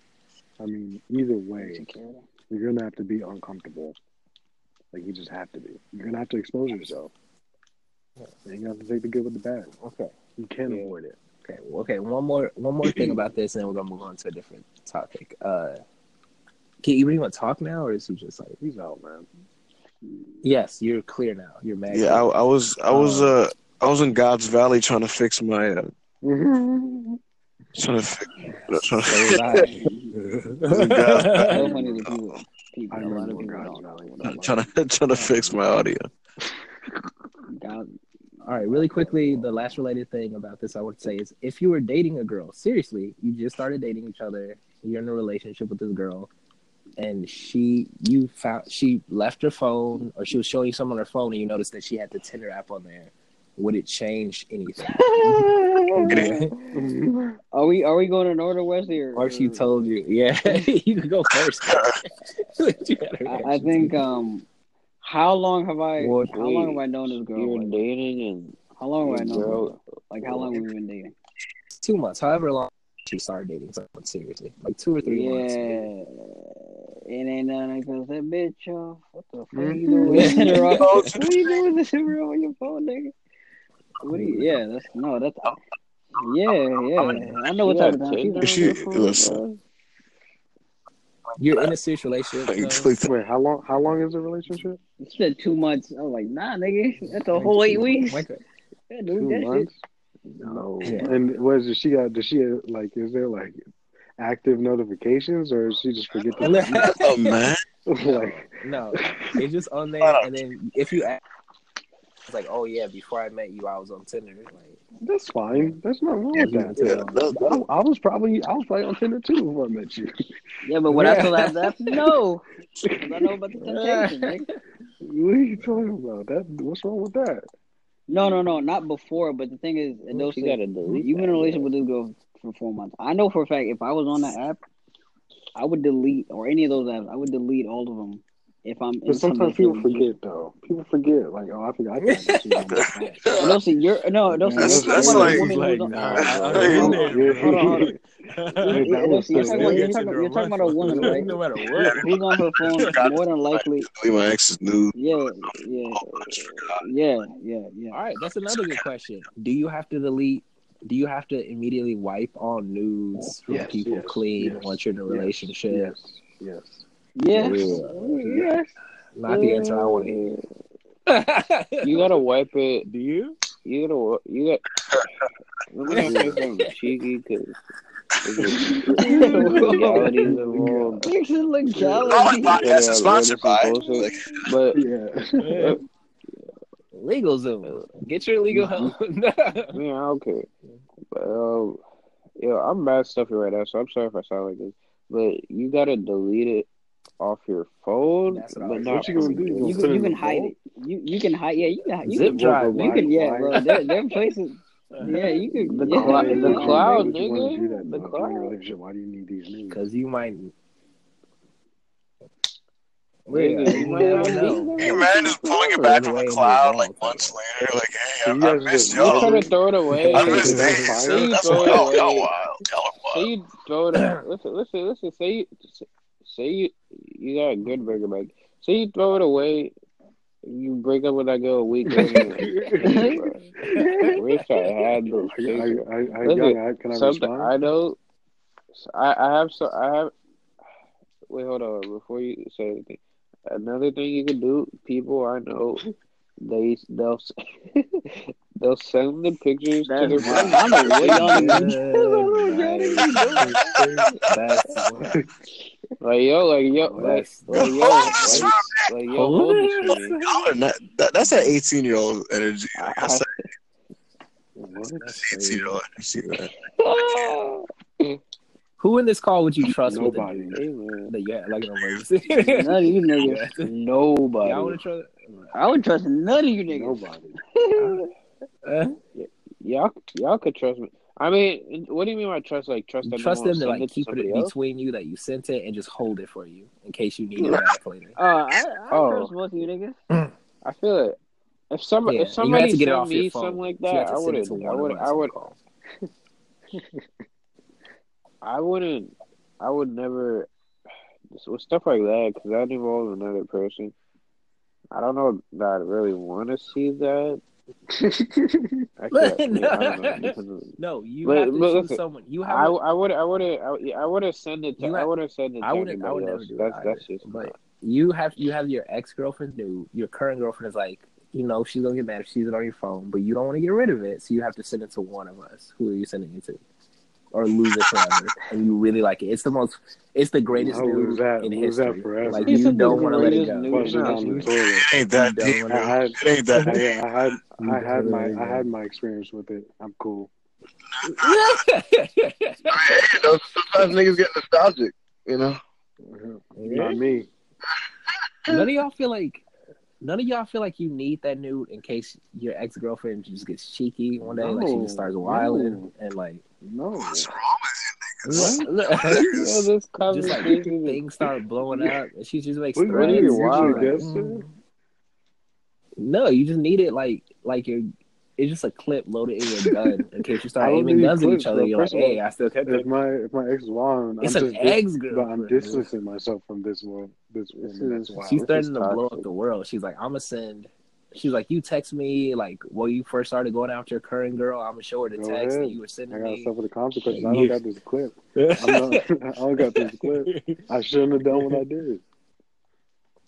I mean, either way, you're gonna have to be uncomfortable. Like you just have to be. You're gonna have to expose yourself. And you have to take the good with the bad. Okay. You can't Yeah. avoid it. Okay, well, okay. One more, one more thing about this, and then we're gonna move on to a different topic. Uh, can you even talk now, or is he just like? He's out, man. Yes, you're clear now. You're mad. Yeah, I, I was, I was, uh, I was in God's Valley trying to fix my, uh, trying to fix, trying So was to, I. so funny people, people I a lot of people don't know. trying to, trying to fix my audio. God, All right, really quickly, the last related thing about this I would say is if you were dating a girl, seriously, you just started dating each other, you're in a relationship with this girl, and she you found she left her phone or she was showing you something on her phone and you noticed that she had the Tinder app on there, would it change anything? are we are we going in order, Wesley? Or, or she told you, yeah, you can go first. I, I think um, how long have I? What- how long have I known this girl? You were Like, dating and how long have I known? girl- Like how long have we been dating? two months, however long she started dating someone seriously, like two or three yeah, months. It ain't nothing because that bitch off. What the fuck Mhm. you doing? with Tinder off? what are you doing with this real on your phone, nigga? What do you? Yeah, that's no, that's yeah, yeah. I know what You type got of time she's on She- your phone, listen. You're in a serious relationship. Like, though? like, Wait, how long? How long is the relationship? You said two months. I was like, nah, nigga, that's a whole eight weeks. Like, Yeah, Two dude, that shit. months. No. Yeah. And was does she got? Does she like? Is there like active notifications, or is she just forget to? oh man, like, No, it's just on there, and then if you ask, it's like, oh yeah, before I met you, I was on Tinder. Like, that's fine. That's not wrong yeah, with that. yeah, that- I, I was probably I was probably on Tinder too before I met you. Yeah, but what I Yeah. told her after no, 'Cause I know about the temptation. nigga. What are you talking about? That what's wrong with that? No, no, no, not before. But the thing is, and those You gotta delete you've been in a that, relationship with this girl for four months. I know for a fact if I was on that app, I would delete or any of those apps. I would delete all of them if I'm. But sometimes people forget though. People forget. Like, oh, I forgot. I forgot this was on my phone. And they'll see you're no, they'll see That's- you're that's like- a woman like, nah, Hold I'm on, in hold there, on, bro. hold on, hold on. That Yeah, was you're talking about- you're weird. talking- you're talking about a woman, right? No matter what. Who's on her phone more than likely? delete my ex's nude. Yeah, yeah, yeah, yeah, yeah. All right, that's another good question. Do you have to delete? Do you have to immediately wipe all nudes from Yes, people yes, clean yes, once you're in a yes, relationship? Yes, Yeah, yes. Not the answer I want to hear. You gotta wipe it. Do you? You gotta. wa- You got. Let me not say something cheeky because legalities involved. It's a Not like podcast is sponsored by. Like, But Yeah. Uh, LegalZoom. Get your legal help. yeah, I don't care. But um, yo, I'm mad stuffy right now, so I'm sorry if I sound like this. But you gotta delete it off your phone. That's what but was- not What you gonna do? You You can, you can hide vault? it. You you can hide. Yeah, you can. You Zip can, drive. You can. Yeah, Why- bro. There, there are places. Yeah, you can. The yeah, cloud- the cloud, would you wanna nigga. The though? If you're in a cloud. Why do you need these names? Because you might. Nigga, you might know. Hey, man, just pulling it back from the cloud like months later. Like, hey, I, I guys missed just- You're y'all. trying to throw it away. I missed Fire. days. Say That's throw what y'all, y'all wild. Y'all are Say you throw it. Listen, listen, listen. Say you, say you, you got a good burger bag. Say you throw it away. You break up with that girl a week later. Wish I had those I, I. I, I, Listen, I, can I respond? I know. I I have so I have. Wait, hold on. Before you say anything, another thing you can do. People I know, they they'll they'll send the pictures to their That's wild. I don't what y'all That's like yo, like yo, like, That's- like yo, like, like yo, hold this for me. Y'all are not, that, that's that 18 year old energy. Like, I I- said, What? 18 year old energy, man. Ah. Who in this call would you trust with Nobody. a Hey man, yeah, like an emergency? None of you niggas. nobody. Y'all want to trust? I would trust none of you niggas. Nobody. Uh, Y'all, y'all could trust me. I mean, what do you mean by trust? Like trust them? trust them to like it keep somebody it else? between you that you sent it and just hold it for you in case you need it back later. Uh, I, I Oh. trust most of you niggas. I feel it. If somebody, Yeah, if somebody you had to get it sent off me your phone. something like So you had that, I wouldn't. I would. I would. Call. I wouldn't. I would never. With stuff like that, because that involves another person. I don't know that I really want to see that. Actually, I, mean, I don't know. Depends on- No, you But- have to but listen, someone. You have. I, a- I would. I would. I, I would have sent it to. You I would have sent it to I wouldn't. I would anybody never else. do That's that's just. But you have you have your ex girlfriend new. Your current girlfriend is like, you know, she's gonna get mad if she's it on your phone, but you don't want to get rid of it, so you have to send it to one of us. Who are you sending it to? Or lose it forever, and you really like it. It's the most. It's the greatest I'll lose news that- in lose that history. forever. Like It's you don't want to let it go. it No, down the you- toilet. It ain't that You deep. I had, It ain't that I, deep. I had, I had my, I had my experience with it. I'm cool. I mean, hey, you know, sometimes niggas get nostalgic, you know? Not me. None of y'all feel like none of y'all feel like you need that nude in case your ex girlfriend just gets cheeky one day, like she just starts wilding no. and like No. What's wrong with just Yo, this like conversation things start blowing up and she just like, What, what are you Threads, usually wow. against it? Mm. No, you just need it like like you're it's just a clip loaded in your gun in case you start don't aiming guns at each other. bro. You're like, First of hey, I still kept If it. my if my ex is wild, It's I'm an just dis- ex but I'm distancing myself from this world. This This woman is- She's This threatening to blow up the world. She's like, I'm gonna send. She's like, you text me like, when you first started going after your current girl. I'm gonna show her the Go text that you were sending I gotta me. suffer the consequences. I Yeah. don't got this clip. I'm not, I don't got this clip. I shouldn't have done what I did.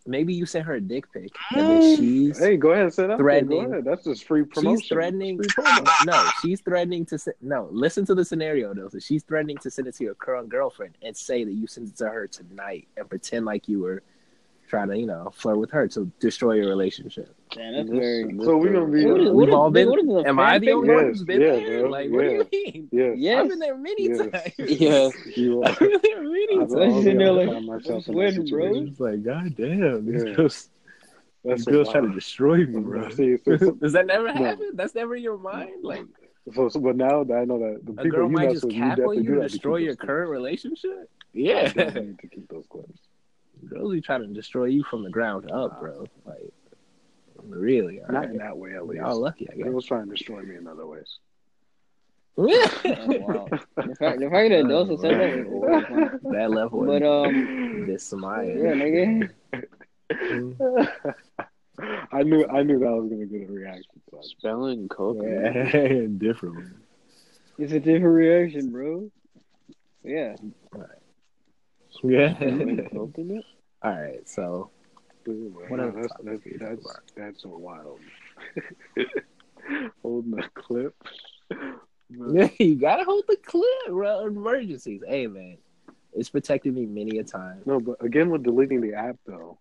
Maybe you sent her a dick pic, and she's Hey, go ahead, and send that. Threatening. Go ahead. That's just free promotion. she's threatening. Free promo. No, she's threatening to send. No, listen to the scenario though. So she's threatening to send it to your current girlfriend and say that you sent it to her tonight and pretend like you were trying to, you know, flirt with her to destroy your relationship. Damn, that's This- very. this So we is- gonna be. What is- We've what all been. what is the Am I the only one who's been yeah, there? bro, Like, what yeah. do you mean? Yes. Yes. I've been there many Yes. times. Yeah. You I've been there many I've times. I've been there like, find myself in sweating, that bro. It's like, god damn, these Yeah. girls, That's these girls trying to destroy me, bro. See, so, so, Does that never No. happen? That's never in your mind. Like so, so- but now that I know that the a people girl you might mess just with, you cap on you, destroy your current relationship. Yeah, need to keep those clips. Girls be trying to destroy you from the ground up, bro. Like really, all Not right. in that way, at least. y'all lucky, I guess. Girls trying to destroy me in other ways. That's wild. The fact, the fact that Dosa said that is that level, But um, this Samaya. yeah, nigga. I knew I knew that I was gonna get a reaction. So I- Spelling coconut. Yeah, different. It's a different reaction, bro. Yeah. Yeah. Spelling coconut. All right, so What that's, that's, do you talk that's, that's a wild. Holding a clip. Yeah, you gotta hold the clip, bro. Emergencies. Hey, man, it's protected me many a time. No, but again with deleting the app though,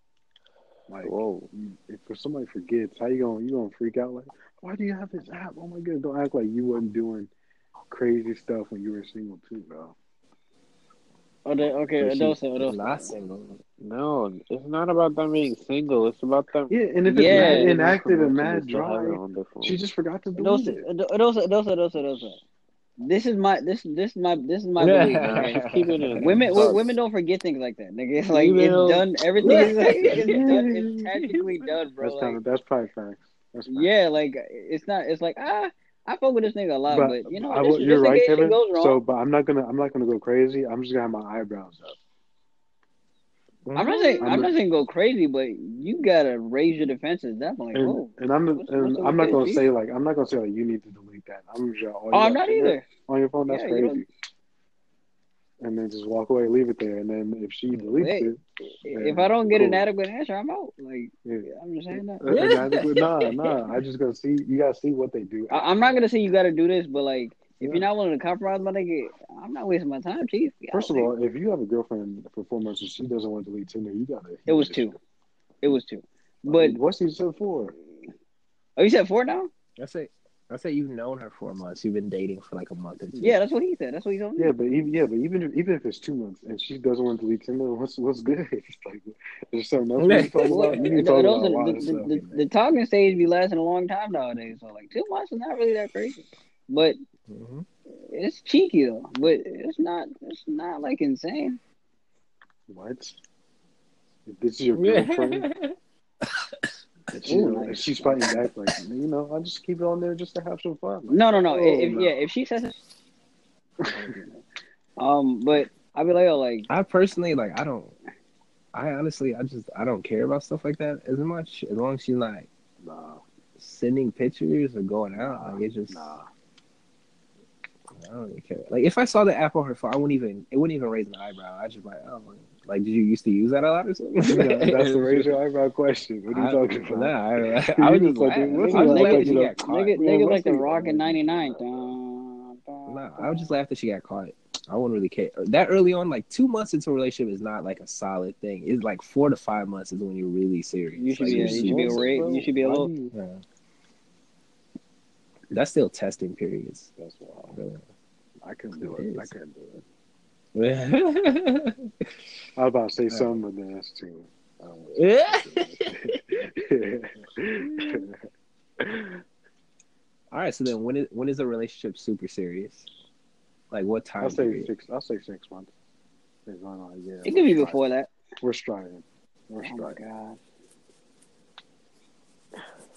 like Whoa. if somebody forgets, how you gonna you gonna freak out like, why do you have this app? Oh my god, don't act like you wasn't doing crazy stuff when you were single too, bro. Oh, the, okay, But she- Adosa, I'm Adosa. not single. No, it's not about them being single. It's about them. Yeah, and if it's Yeah. mad inactive and promoting mad this to have it dry, on their phone. she just forgot to delete Adosa, it. Ado- Adosa, Adosa, Adosa, Adosa. This is my this this is my this is my belief. Okay? Just keep it in. Women Fuck. women don't forget things like that, nigga. It's like Even it's though- done. Everything is like it's done. It's tactically done, bro. That's Like, kind of that's probably facts. That's facts. yeah, like it's not. It's like ah, I fuck with this nigga a lot, but, you know, I, this, you're right, Kevin. goes wrong. So, but I'm not gonna I'm not gonna go crazy. I'm just gonna have my eyebrows up. I'm not saying mm-hmm. I'm, I'm not saying go crazy, but you gotta raise your defenses. Definitely. And, Whoa. and I'm What's- and what's I'm not gonna say like I'm not gonna say like you need to delete that. I'm just you Oh, oh I'm not either. on your phone. That's Yeah, crazy. And then just walk away, leave it there, and then if she deletes Hey, it, If I don't get an adequate answer, I'm out. Like yeah. I'm just saying that. Uh, and I just- nah, nah. I just gonna see. You gotta see what they do. I, I'm not gonna say you gotta do this, but like if Yeah. you're not willing to compromise, my nigga, I'm not wasting my time, chief. Yeah, First of all, if you have a girlfriend for four months and she doesn't want to delete Tinder, you gotta. it was two. It was two. But what's he said four? oh, you said four now? That's say, I say you've known her for months. You've been dating for like a month or two. Yeah, that's what he said. That's what he told me. Yeah, but even yeah, but even if, even if it's two months and she doesn't want to delete Tinder, what's what's good? It's like there's something else we can talk about. You can talk about a lot the, of stuff. the, the, the talking stage be lasting a long time nowadays. So like two months is not really that crazy, but hmm it's cheeky though. But it's not. It's not like insane. What? If this is your girlfriend, and she's, Ooh, and nice. she's fighting back like you know, I'll just keep it on there just to have some fun. Like, No, no, no. oh, if no. yeah, if she says it, um, but I'd be like, oh, like I personally like. I don't. I honestly, I just, I don't care about stuff like that as much. As long as she's not Nah, sending pictures or going out, like it just. nah. I don't really care. Like if I saw the app on her phone, I wouldn't even. It wouldn't even raise an eyebrow. I just like, oh, like did you used to use that a lot or something? Yeah, that's the raise your eyebrow question. What are you I- talking about? Nah, I, I, You was just like what's I was it like, you know, nigga, nigga like the Rock in '99. Dun, dun, I would just laugh that she got caught. I wouldn't really care. That early on, like two months into a relationship is not like a solid thing. It's like four to five months is when you're really serious. You should Like, be. you should be a rate. You should be a little. Yeah. That's still testing periods. That's wild. Really. I couldn't do It it. I couldn't do it. Yeah. I was about to say something, but then that's too. I don't want to All right. So then, when is when is a relationship super serious? Like what time I'll say period? six. I'll say six months. It's not like, yeah, It could be striving. before that. We're striving. We're Oh my striving. god.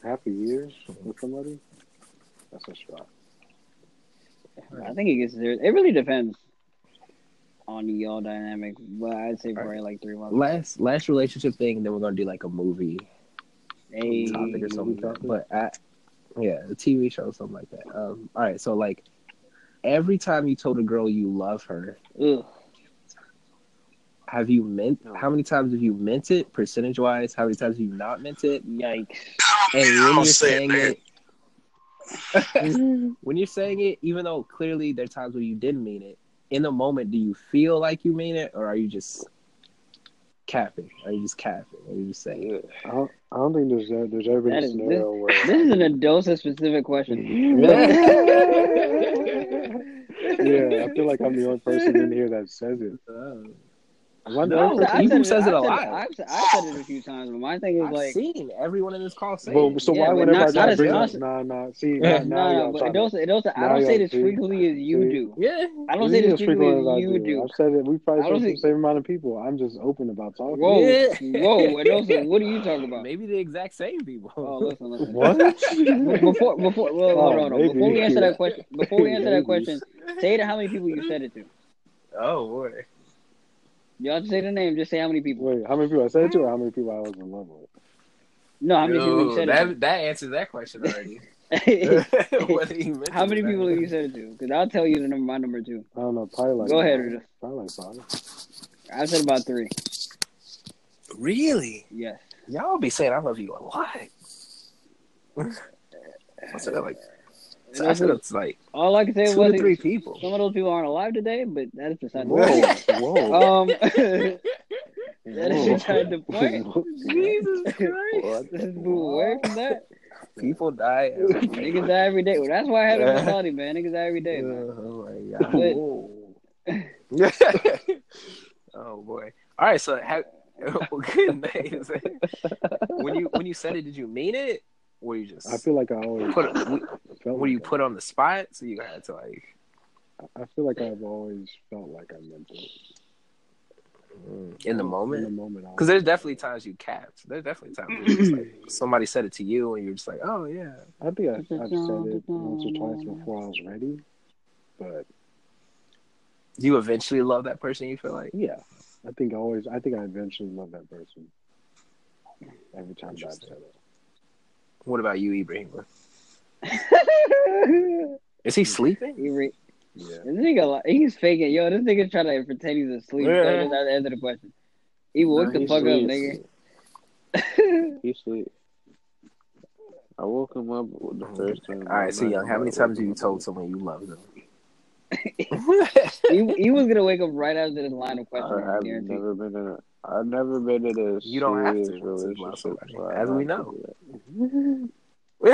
Half a year with somebody. That's a strive. I think it gets there. It really depends on y'all dynamic, but I'd say probably like three months. Last last relationship thing. Then we're gonna do like a movie Hey, topic or something. topic? But I, yeah, a TV show, something like that. Um, all right, so like every time you told a girl you love her, ugh. have you meant? How many times have you meant it, percentage wise? How many times have you not meant it? Yikes. And when you're saying it, when you're saying it, even though clearly there are times where you didn't mean it, in the moment, do you feel like you mean it, or are you just capping? Are you just capping? Are you just saying? I don't, I don't think there's a, there's ever been a is- scenario where This is an Adosa specific question. yeah, I feel like I'm the only person in here that says it. Oh. Am I No, person? I've Ibu says it a I've said lot. I've, said- it a few times, but my thing is I've like, seen everyone in this call say Well, so Yeah, why but whenever not- I not try to as bring up, constant. nah, nah, see, Yeah. now, now no, y'all no, but trying to- Adosa, Adosa, I now don't say y'all this see- frequently as you see. do. Yeah. I don't say this as frequently as I as you do. I've said it. We probably I don't said it to the same amount of people. I'm just open about talking. Whoa, Yeah. whoa, Adosa, what are you talking about? Maybe the exact same people. Oh, listen, listen. What? Before, before, well, Oh, hold on, hold on. Before we answer that question, before we answer that question, say to how many people you said it to. oh boy. You don't have to say the name. Just say how many people. Wait, how many people I said it to, or how many people I was in love with? No, how many people you Yo, said that that answers that question already. it Whether you meant to. how many people not. have you said it to? Because I'll tell you the number, my number two. I don't know. Probably like Go ahead, five. Rita. Probably like five. I've said about three. Really? Yes. Y'all be saying I love you a lot. I said that like So I said it's like all I can say two was three people. some of those people aren't alive today, but that is beside the point. whoa. Um, that is beside the point. Jesus Christ. This is move away from that. People die. every day. Niggas die every day. Well, that's why I had a mentality, man. Niggas die every day, man. Oh my god. oh boy. All right. So, have, good when you when you said it, did you mean it, or you just I feel like I always put it? felt Were you like put on the spot, so you had to like? I, I feel like I've always felt like I meant it. In the moment, In the moment, moment, because there's definitely times you capped. There's definitely times where it's just like somebody said it to you, and you're just like, "Oh yeah." I think I, I've said it once or twice before I was ready, but you eventually love that person? You feel like yeah, I think I always. I think I eventually love that person. Every time I've said it. What about you, Ibrahim? Is he sleeping? He re- Yeah, this nigga, he's faking. Yo, this nigga's trying to pretend he's asleep. Yeah. So just to answer the question. He woke Nah, the he fuck up, nigga. He sleep. I woke him up with the mm-hmm. first time. All right, so young. How many times have you told someone you love them? he, he was gonna wake up right after this line of questioning. I I, I've never been in a. I've never been in a You don't have to serious to relationship, somebody, so I as we know.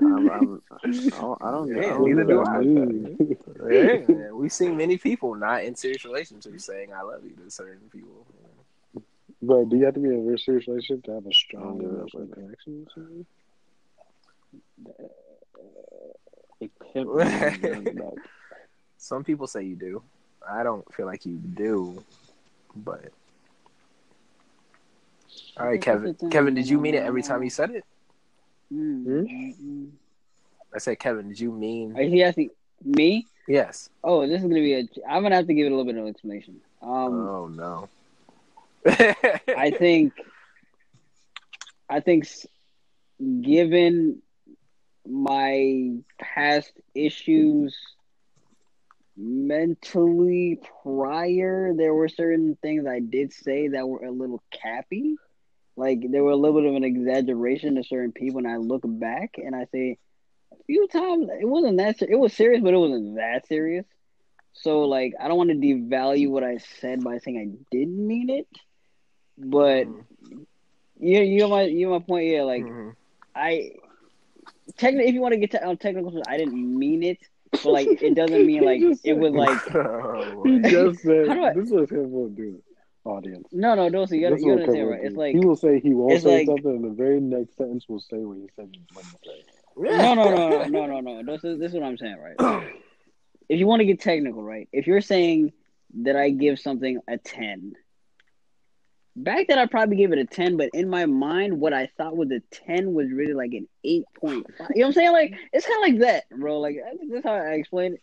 I'm, I'm, I don't. I don't, Yeah, don't neither do do I. like yeah, we've seen many people not in serious relationships saying "I love you" to certain people. but do you have to be in a serious relationship to have a strong Yeah, mm-hmm. emotional connection with somebody? It can't be done back. Some people say you do. I don't feel like you do, but. All right, Kevin. Kevin, did you mean it every time you said it? Mm, Hmm? mm, mm. I said, Kevin, did you mean Are you asking me? yes? Oh, this is gonna be a. I'm gonna have to give it a little bit of explanation. Um, oh no. I think, I think, given my past issues mentally prior, there were certain things I did say that were a little cappy. Like there were a little bit of an exaggeration to certain people, and I look back and I say, a few times it wasn't that. ser- It was serious, but it wasn't that serious. So like, I don't want to devalue what I said by saying I didn't mean it, but you you know my you know my point. Yeah, like Mhm. I technically, if you want to get to, on technical, I didn't mean it, but like it doesn't mean like it was like Oh, He just said How do I- this is him will do audience. no no don't you, This you is what understand Kevin right? It's like he will say he won't say like- something, and the very next sentence will say what he said he wouldn't no no no no no no no. This is this is what I'm saying right. if you want to get technical, right? If you're saying that I give something a ten. Back then, I probably gave it a ten, but in my mind, what I thought was a ten was really like an eight point five. You know what I'm saying? Like it's kind of like that, bro. Like that's how I explain it.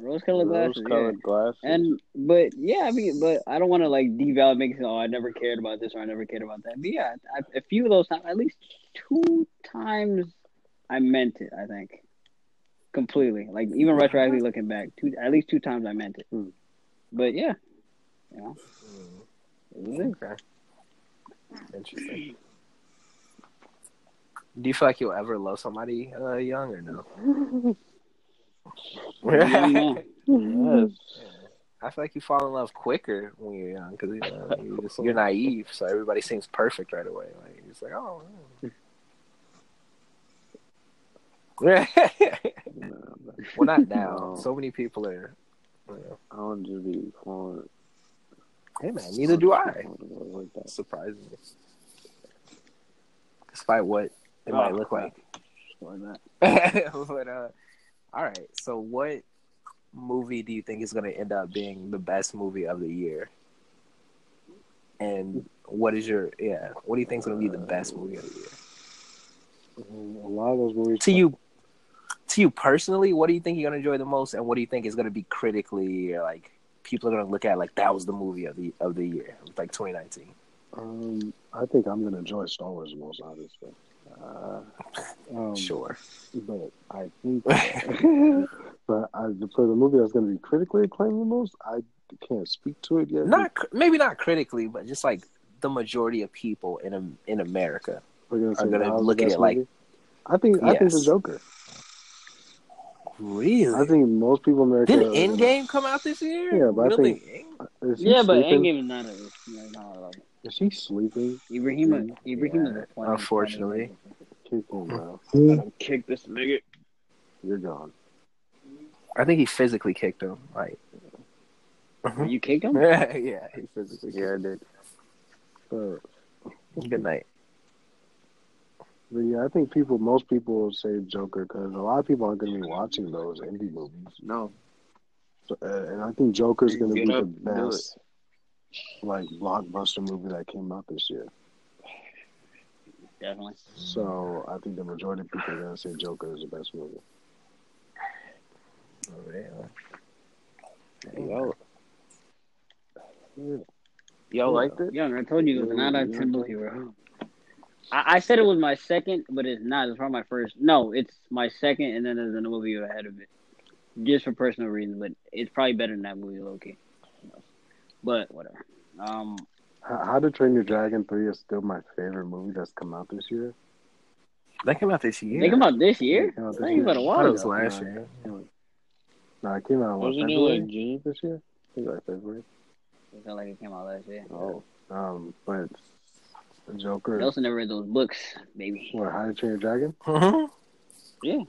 Rose colored glasses. Rose-colored glasses. And but yeah, I mean, but I don't want to like devalue, make it oh I never cared about this or I never cared about that. But yeah, I, a few of those times, at least two times, I meant it. I think completely, like even retroactively looking back, two at least two times I meant it. Hmm. But yeah, you know, it was it. Okay. Interesting. Do you feel like you'll ever love somebody uh, young or no? Young man. yes. I feel like you fall in love quicker when you're young because you know, you're, just, you're naive, so everybody seems perfect right away. Like it's like, oh. yeah. Nah, but well, not now. So many people are. You know, I don't just be falling. Hey man, neither do I. Surprisingly, despite what it might Oh, look like. But uh, all right. So, what movie do you think is going to end up being the best movie of the year? And what is your yeah? What do you think is going to be the best movie of the year A lot of those movies to you? To you personally, what do you think you're going to enjoy the most, and what do you think is going to be critically like people are going to look at like that was the movie of the of the year, like 2019? Um, I think I'm gonna enjoy Star Wars the most, honestly. Uh, um, Sure. but I think, but I, for the movie that's gonna be critically acclaimed the most, I can't speak to it yet. Not maybe not critically, but just like the majority of people in in America gonna, are gonna look at it like- I think I think the Yes. Joker. Really? I think most people in America. Didn't Endgame come out this year? Yeah, but I think. Is he Yeah, but sleeping? Endgame is not a. It's not a Is he sleeping? Ibrahima, Ibrahima is a funny- unfortunately. Kick him, bro. Kick this nigga. You're gone. I think he physically kicked him. Like. You kicked him? yeah, yeah, he physically. Kicked Yeah, I did. But, him. Good night. But yeah, I think people, most people will say Joker because a lot of people aren't going to be watching those indie movies. No. So, uh, and I think Joker's going to be the up and best, like blockbuster movie that came out this year. Definitely. So I think the majority of people are going to say Joker is the best movie. Yo. Y'all liked it? Young, I told you it was a nine out of ten movie, bro. I, I said it was my second, but it's not. It's probably my first. No, it's my second, and then there's another movie ahead of it, just for personal reasons. But it's probably better than that movie, Loki. But whatever. Um, How, How to Train Your Dragon 3 is still my favorite movie that's come out this year. That came out this year. they come out this year. It came out this I think year. about a I while thought it was last No, year. No, it came out in what, Wasn't it February like June? this year? I think like February. It felt like it came out last year. Oh, Um, but the Joker. Nelson never read those books, baby. What? How to Train Your Dragon? Mhm. Yeah.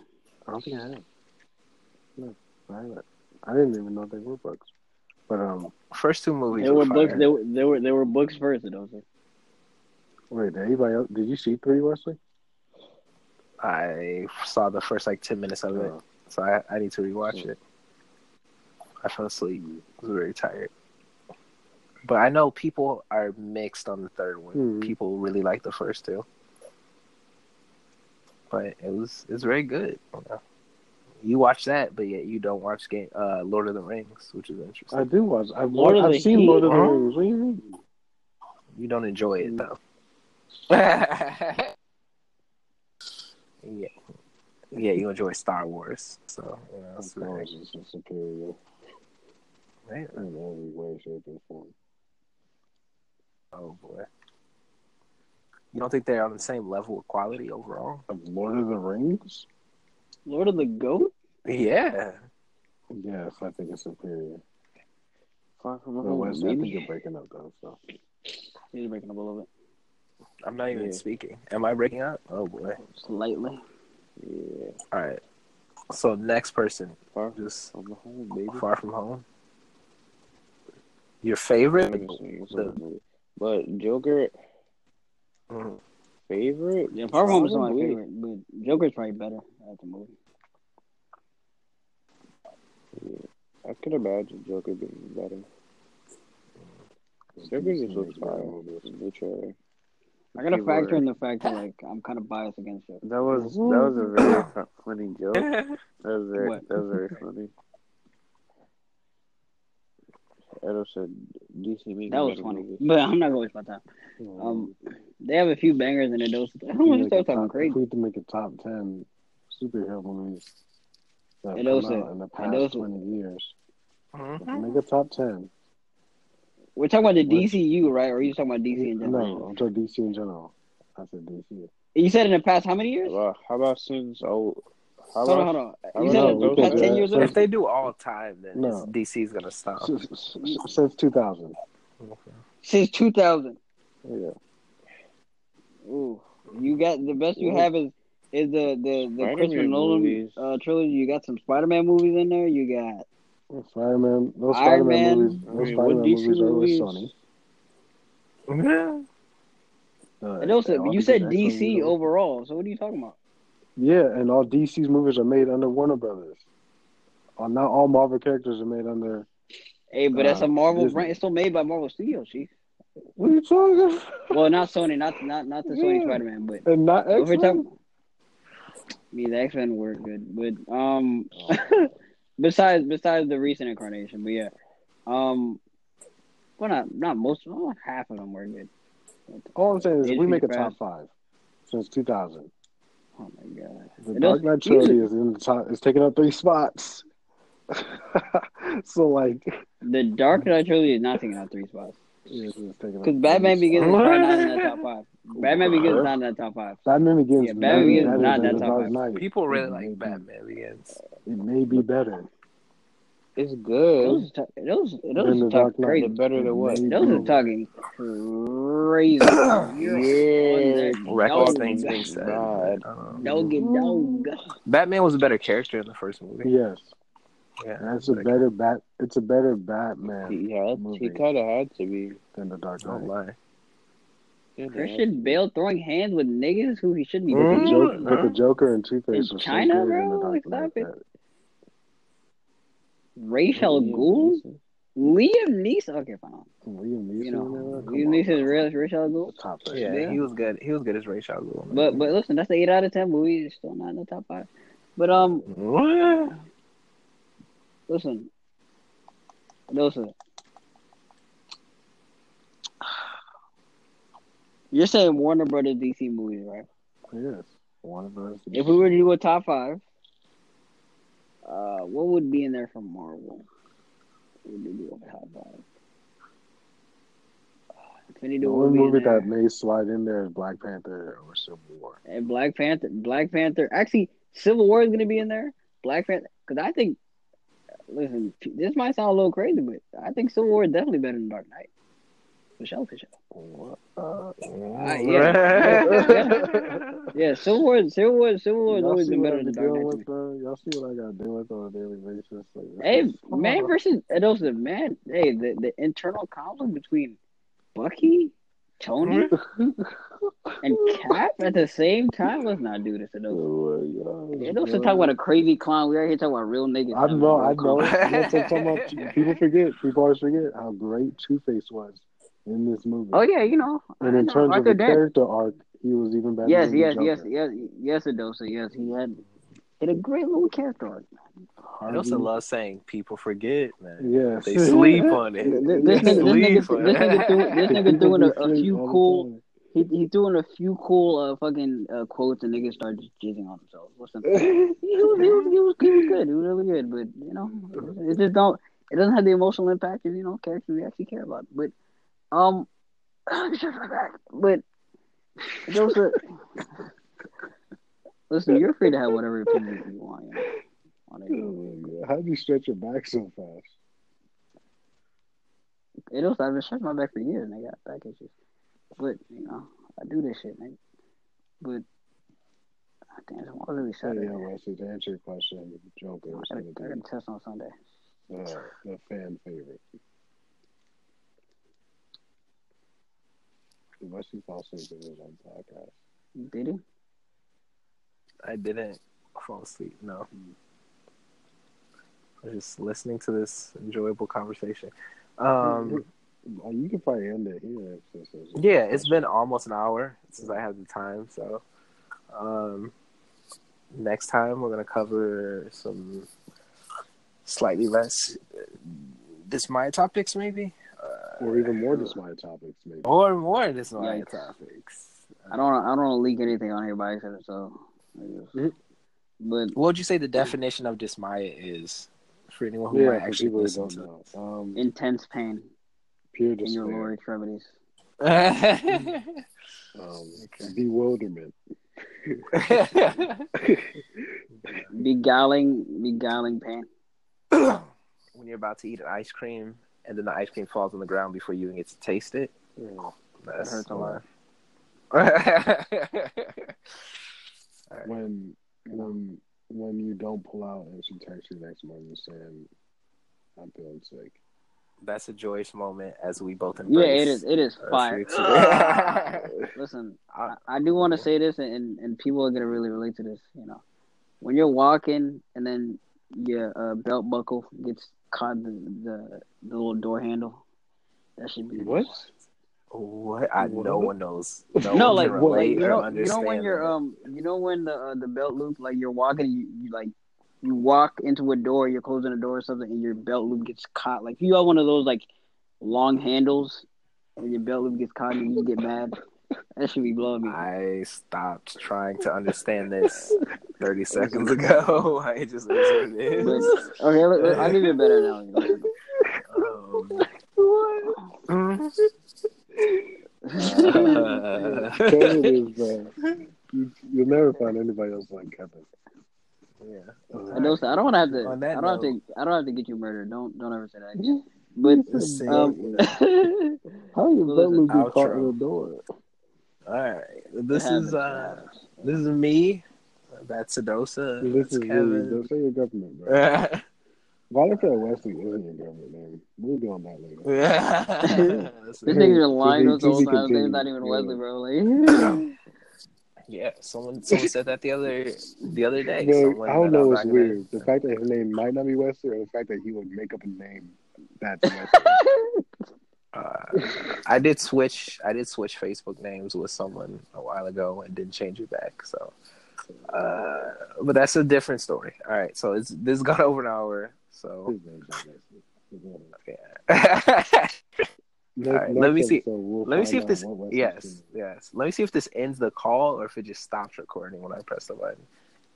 I don't think I have. No, I haven't. I didn't even know they were books. But um, First two movies. There were were books. fire. There were there were there were books first. Those. wait, did anybody else? Did you see three, Wesley? I saw the first like ten minutes of it, Uh, so I, I need to rewatch it. I fell asleep. I was very tired. But I know people are mixed on the third one. Hmm. People really like the first two, but it was it's very good. You watch that, but yet you don't watch game uh, Lord of the Rings, which is interesting. I do watch. I've, Lord of I've seen Heat? Lord of the Rings. What do you mean? You don't enjoy it though. yeah, yeah, you enjoy Star Wars, so you know, it's Of course, superior right? in every way, shape, and form. Oh boy, you don't think they're on the same level of quality overall? Of Lord of the Rings? Lord of the Goat. Yeah, Yes, I think it's superior. Far from But home, Wesley, I think baby. you're breaking up though. So He's breaking up a little bit, I'm not even Yeah. speaking. Am I breaking up? Oh boy. slightly. Yeah. All right. So next person, Far just from home, baby. far from home. Your favorite? The- But Joker Mhm. favorite? Yeah, Far From Home is my favorite, but Joker's probably better at the movie. I could imagine Joker being better. Joker just looks fire in the trailer. I gotta People factor are- in the fact that like I'm kind of biased against Joker. That was that was a very funny joke. That was very What? that was very funny. Edo said DC making That was funny, but I'm not gonna waste my time. Um, they have a few bangers in it. Those I don't want to start talking If crazy. we had to make a top ten superhero movies that And have those come are- out in the past those are- twenty years, Mhm. make a top ten. We're talking about the Which- DCU, right? Or are you talking about DC in general? No, I'm talking DC in general. I said DC. You said in the past how many years? about, how about since oh how Hold on, about hold on. how You about said no, in the because, past ten years. so- If they do all time, then No. it's- DC's gonna stop. S- s- s- Since 2000. Since 2000. Yeah. Ooh, you got the best you have is is the the the Spider-Man Christopher Nolan uh, trilogy. You got some Spider Man movies in there. You got Spider-Man. Those Iron Spider-Man Man. movies. I mean, what Spider-Man DC movies are with? Sony. Yeah. Uh, and also you said DC movies overall. So what are you talking about? Yeah, and all DC's movies are made under Warner Brothers. Uh, not all Marvel characters are made under. Hey, but that's Uh, a Marvel Disney. brand. It's still made by Marvel Studios, chief. What are you talking? Well, not Sony, not not not the Sony Spider Man, but and not X Men. talking- me the X Men were good, but um, besides besides the recent incarnation, but yeah, um, well not not most, oh, half of them were good. All I'm saying is, we make a top five since 2000. Oh my god, The It Dark does- Knight trilogy is in the top. It's taking up three spots. so like, the Dark Knight trilogy is not taking out three spots. Yes, it's taking Because Batman Begins is not in that top five. Batman Begins is not in that top five. Batman Begins. Yeah, Batman Begins is not than that top five. People really like Batman Begins. It may be better. It's Those, good. ta- those, those are talking crazy. The better than what? Those are talking crazy. Yeah. Reckless No, things being said. God. Um, Dog it dog. Batman was a better character in the first movie. Yes, Yeah, that's a better bat. It's a better Batman He had. movie He kind of had to be. than The Dark Don't lie. Yeah, Christian. Bale throwing hands with niggas who he shouldn't be With, the, beating. Joker, but the Joker and Two Face In China, good in bro? The Dark Stop it. That- Rachel Yeah, Gould? listen. Liam Neeson? Okay, fine. Liam Neeson. You know, in there? Come Liam on, Neeson is Ra's al Ghul. Top that. Yeah, Yeah. he was good. He was good as Ray Charles. Gould. But but listen, that's an eight out of ten movie. It's still not in the top five. But um, What? listen, listen. You're saying Warner Brothers DC movies, right? Yes. One of us. If we were to do a top five, uh, what would be in there from Marvel? What would do a top five? Infinity the War only would be in movie that may slide in there is Black Panther or Civil War. And Black Panther, Black Panther. Actually, Civil War is going to be in there. Black Panther, because I think, listen, this might sound a little crazy, but I think Civil War is definitely better than Dark Knight. For sure, for. Uh, yeah. Yeah, Civil War, Civil War, Civil War has always been better than be Dark dealing Knight. to with, me. bro? Y'all see what I got to deal with on a daily basis? Like, Hey, is- man versus Adosa, man. Hey, the, the internal conflict between Bucky, Tony, and Cap at the same time. Let's not do this, Adosa. Oh my gosh, Adosa bro. talk about a crazy clown. We out here talking about real niggas. I know, I know. conflict. That's what I'm talking about. People forget. People always forget how great Two Face was in this movie. Oh yeah, you know. and in know, terms of the Dent. character arc, he was even better. Yes, than the yes, yes, yes, yes, Adosa. Yes, he had had a great little character arc. I also love saying people forget, man. Yes. They sleep on it. This, They this, nigga, this, nigga, this nigga, it. doing, this nigga doing a, a few cool. time. He he doing a few cool uh fucking uh, quotes and niggas start just jizzing on themselves. Listen, he was, he was he was he was good. He was really good, but you know, it just don't. It doesn't have the emotional impact of you know characters we actually care about. But um, shut my back. But those are. Listen, you're free to have whatever opinion you want. You know. Oh. How do you stretch your back so fast? It also, I've been stretching my back for years and I got back issues. But, you know, I do this shit, man. But, ah, damn, tomorrow's really Saturday. yeah, Wesley, to answer your question, Joker is I got, I to got a test on Sunday. uh, the fan favorite. Wesley fall asleep to his own podcast. Did he? I didn't fall asleep. No. I was just listening to this enjoyable conversation. Um, you can probably end it here. If this is yeah, it's been almost an hour since I had the time. So, um, next time we're gonna cover some slightly less uh, dismaya topics, maybe, or even more dismayed topics, maybe. or more dismaya Yikes. topics. I don't I don't want to leak anything on here by accident, so. I just- Mhm. But What would you say the definition of dismaya is for anyone who Yeah, might actually people listen don't to know. Um, intense pain pure in your lower despair, extremities. it? um, bewilderment. Beguiling, beguiling pain. when you're about to eat an ice cream and then the ice cream falls on the ground before you even get to taste it. Yeah. That's hurts a lot. Alright. When when when you don't pull out and she texts you next morning saying, "I'm feeling sick." That's a joyous moment as we both embrace. Yeah, embrace. it is. It is our fire. Listen, I, I do want to say this, and and people are gonna really relate to this. You know, when you're walking and then your uh, belt buckle gets caught the, the the little door handle, that should be What? what? I, no one knows. No, No, one like, can like you know, you know when you're um, you know when the uh, the belt loop, like you're walking, you, you like you walk into a door, you're closing a door or something, and your belt loop gets caught. Like you have one of those like long handles, and your belt loop gets caught, and you get mad. That should be blowing me. I stopped trying to understand this 30 seconds ago. I just is what it But, okay, look, look, I'll give you a better analogy. Listen. Um, Kevin is. Uh, you, you'll never find anybody else like Kevin. Yeah. Uh, I don't. I don't want to have to. I don't have to. I don't have to get you murdered. Don't. Don't ever say that. Again. But Let's see. um, How you Well, Butler be outro. caught in the door? All right. This is uh happens. this is me. That's Sedosa. this That's is you. Kevin. Don't say your government, bro. Why if that Wesley isn't your government name? We'll do on that later. That's This it. nigga's been lying To to us be- the to whole time. His name's not even Yeah. Wesley, bro. Like, yeah, someone someone said that the other the other day. Bro, Someone I don't know not what's weird. The fact that his name might not be Wesley, or the fact that he would make up a name that's Wesley. Uh, I did switch. I did switch Facebook names with someone a while ago and didn't change it back. So, uh, but that's a different story. All right, so it's this got over an hour. So, His name's not Wesley. His name is- yeah. Right, let me see- episode, we'll let me see if this. out what Wesley's Yes, yes. Let me see if this ends the call or if it just stops recording when I press the button.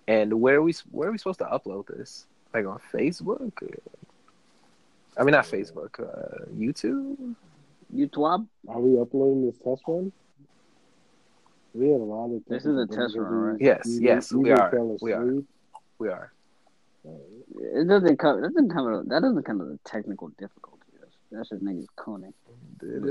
And where are we? Where are we supposed to upload this? Like on Facebook? I mean, not Facebook. Uh, YouTube. You twab. Are we uploading this test run? We had a lot of. This is a test run, difficulties. right? Yes, You- yes, you we are. We are. We are. It doesn't come. That doesn't come. That doesn't come with a technical difficulty. That's, that's just niggas cooning. It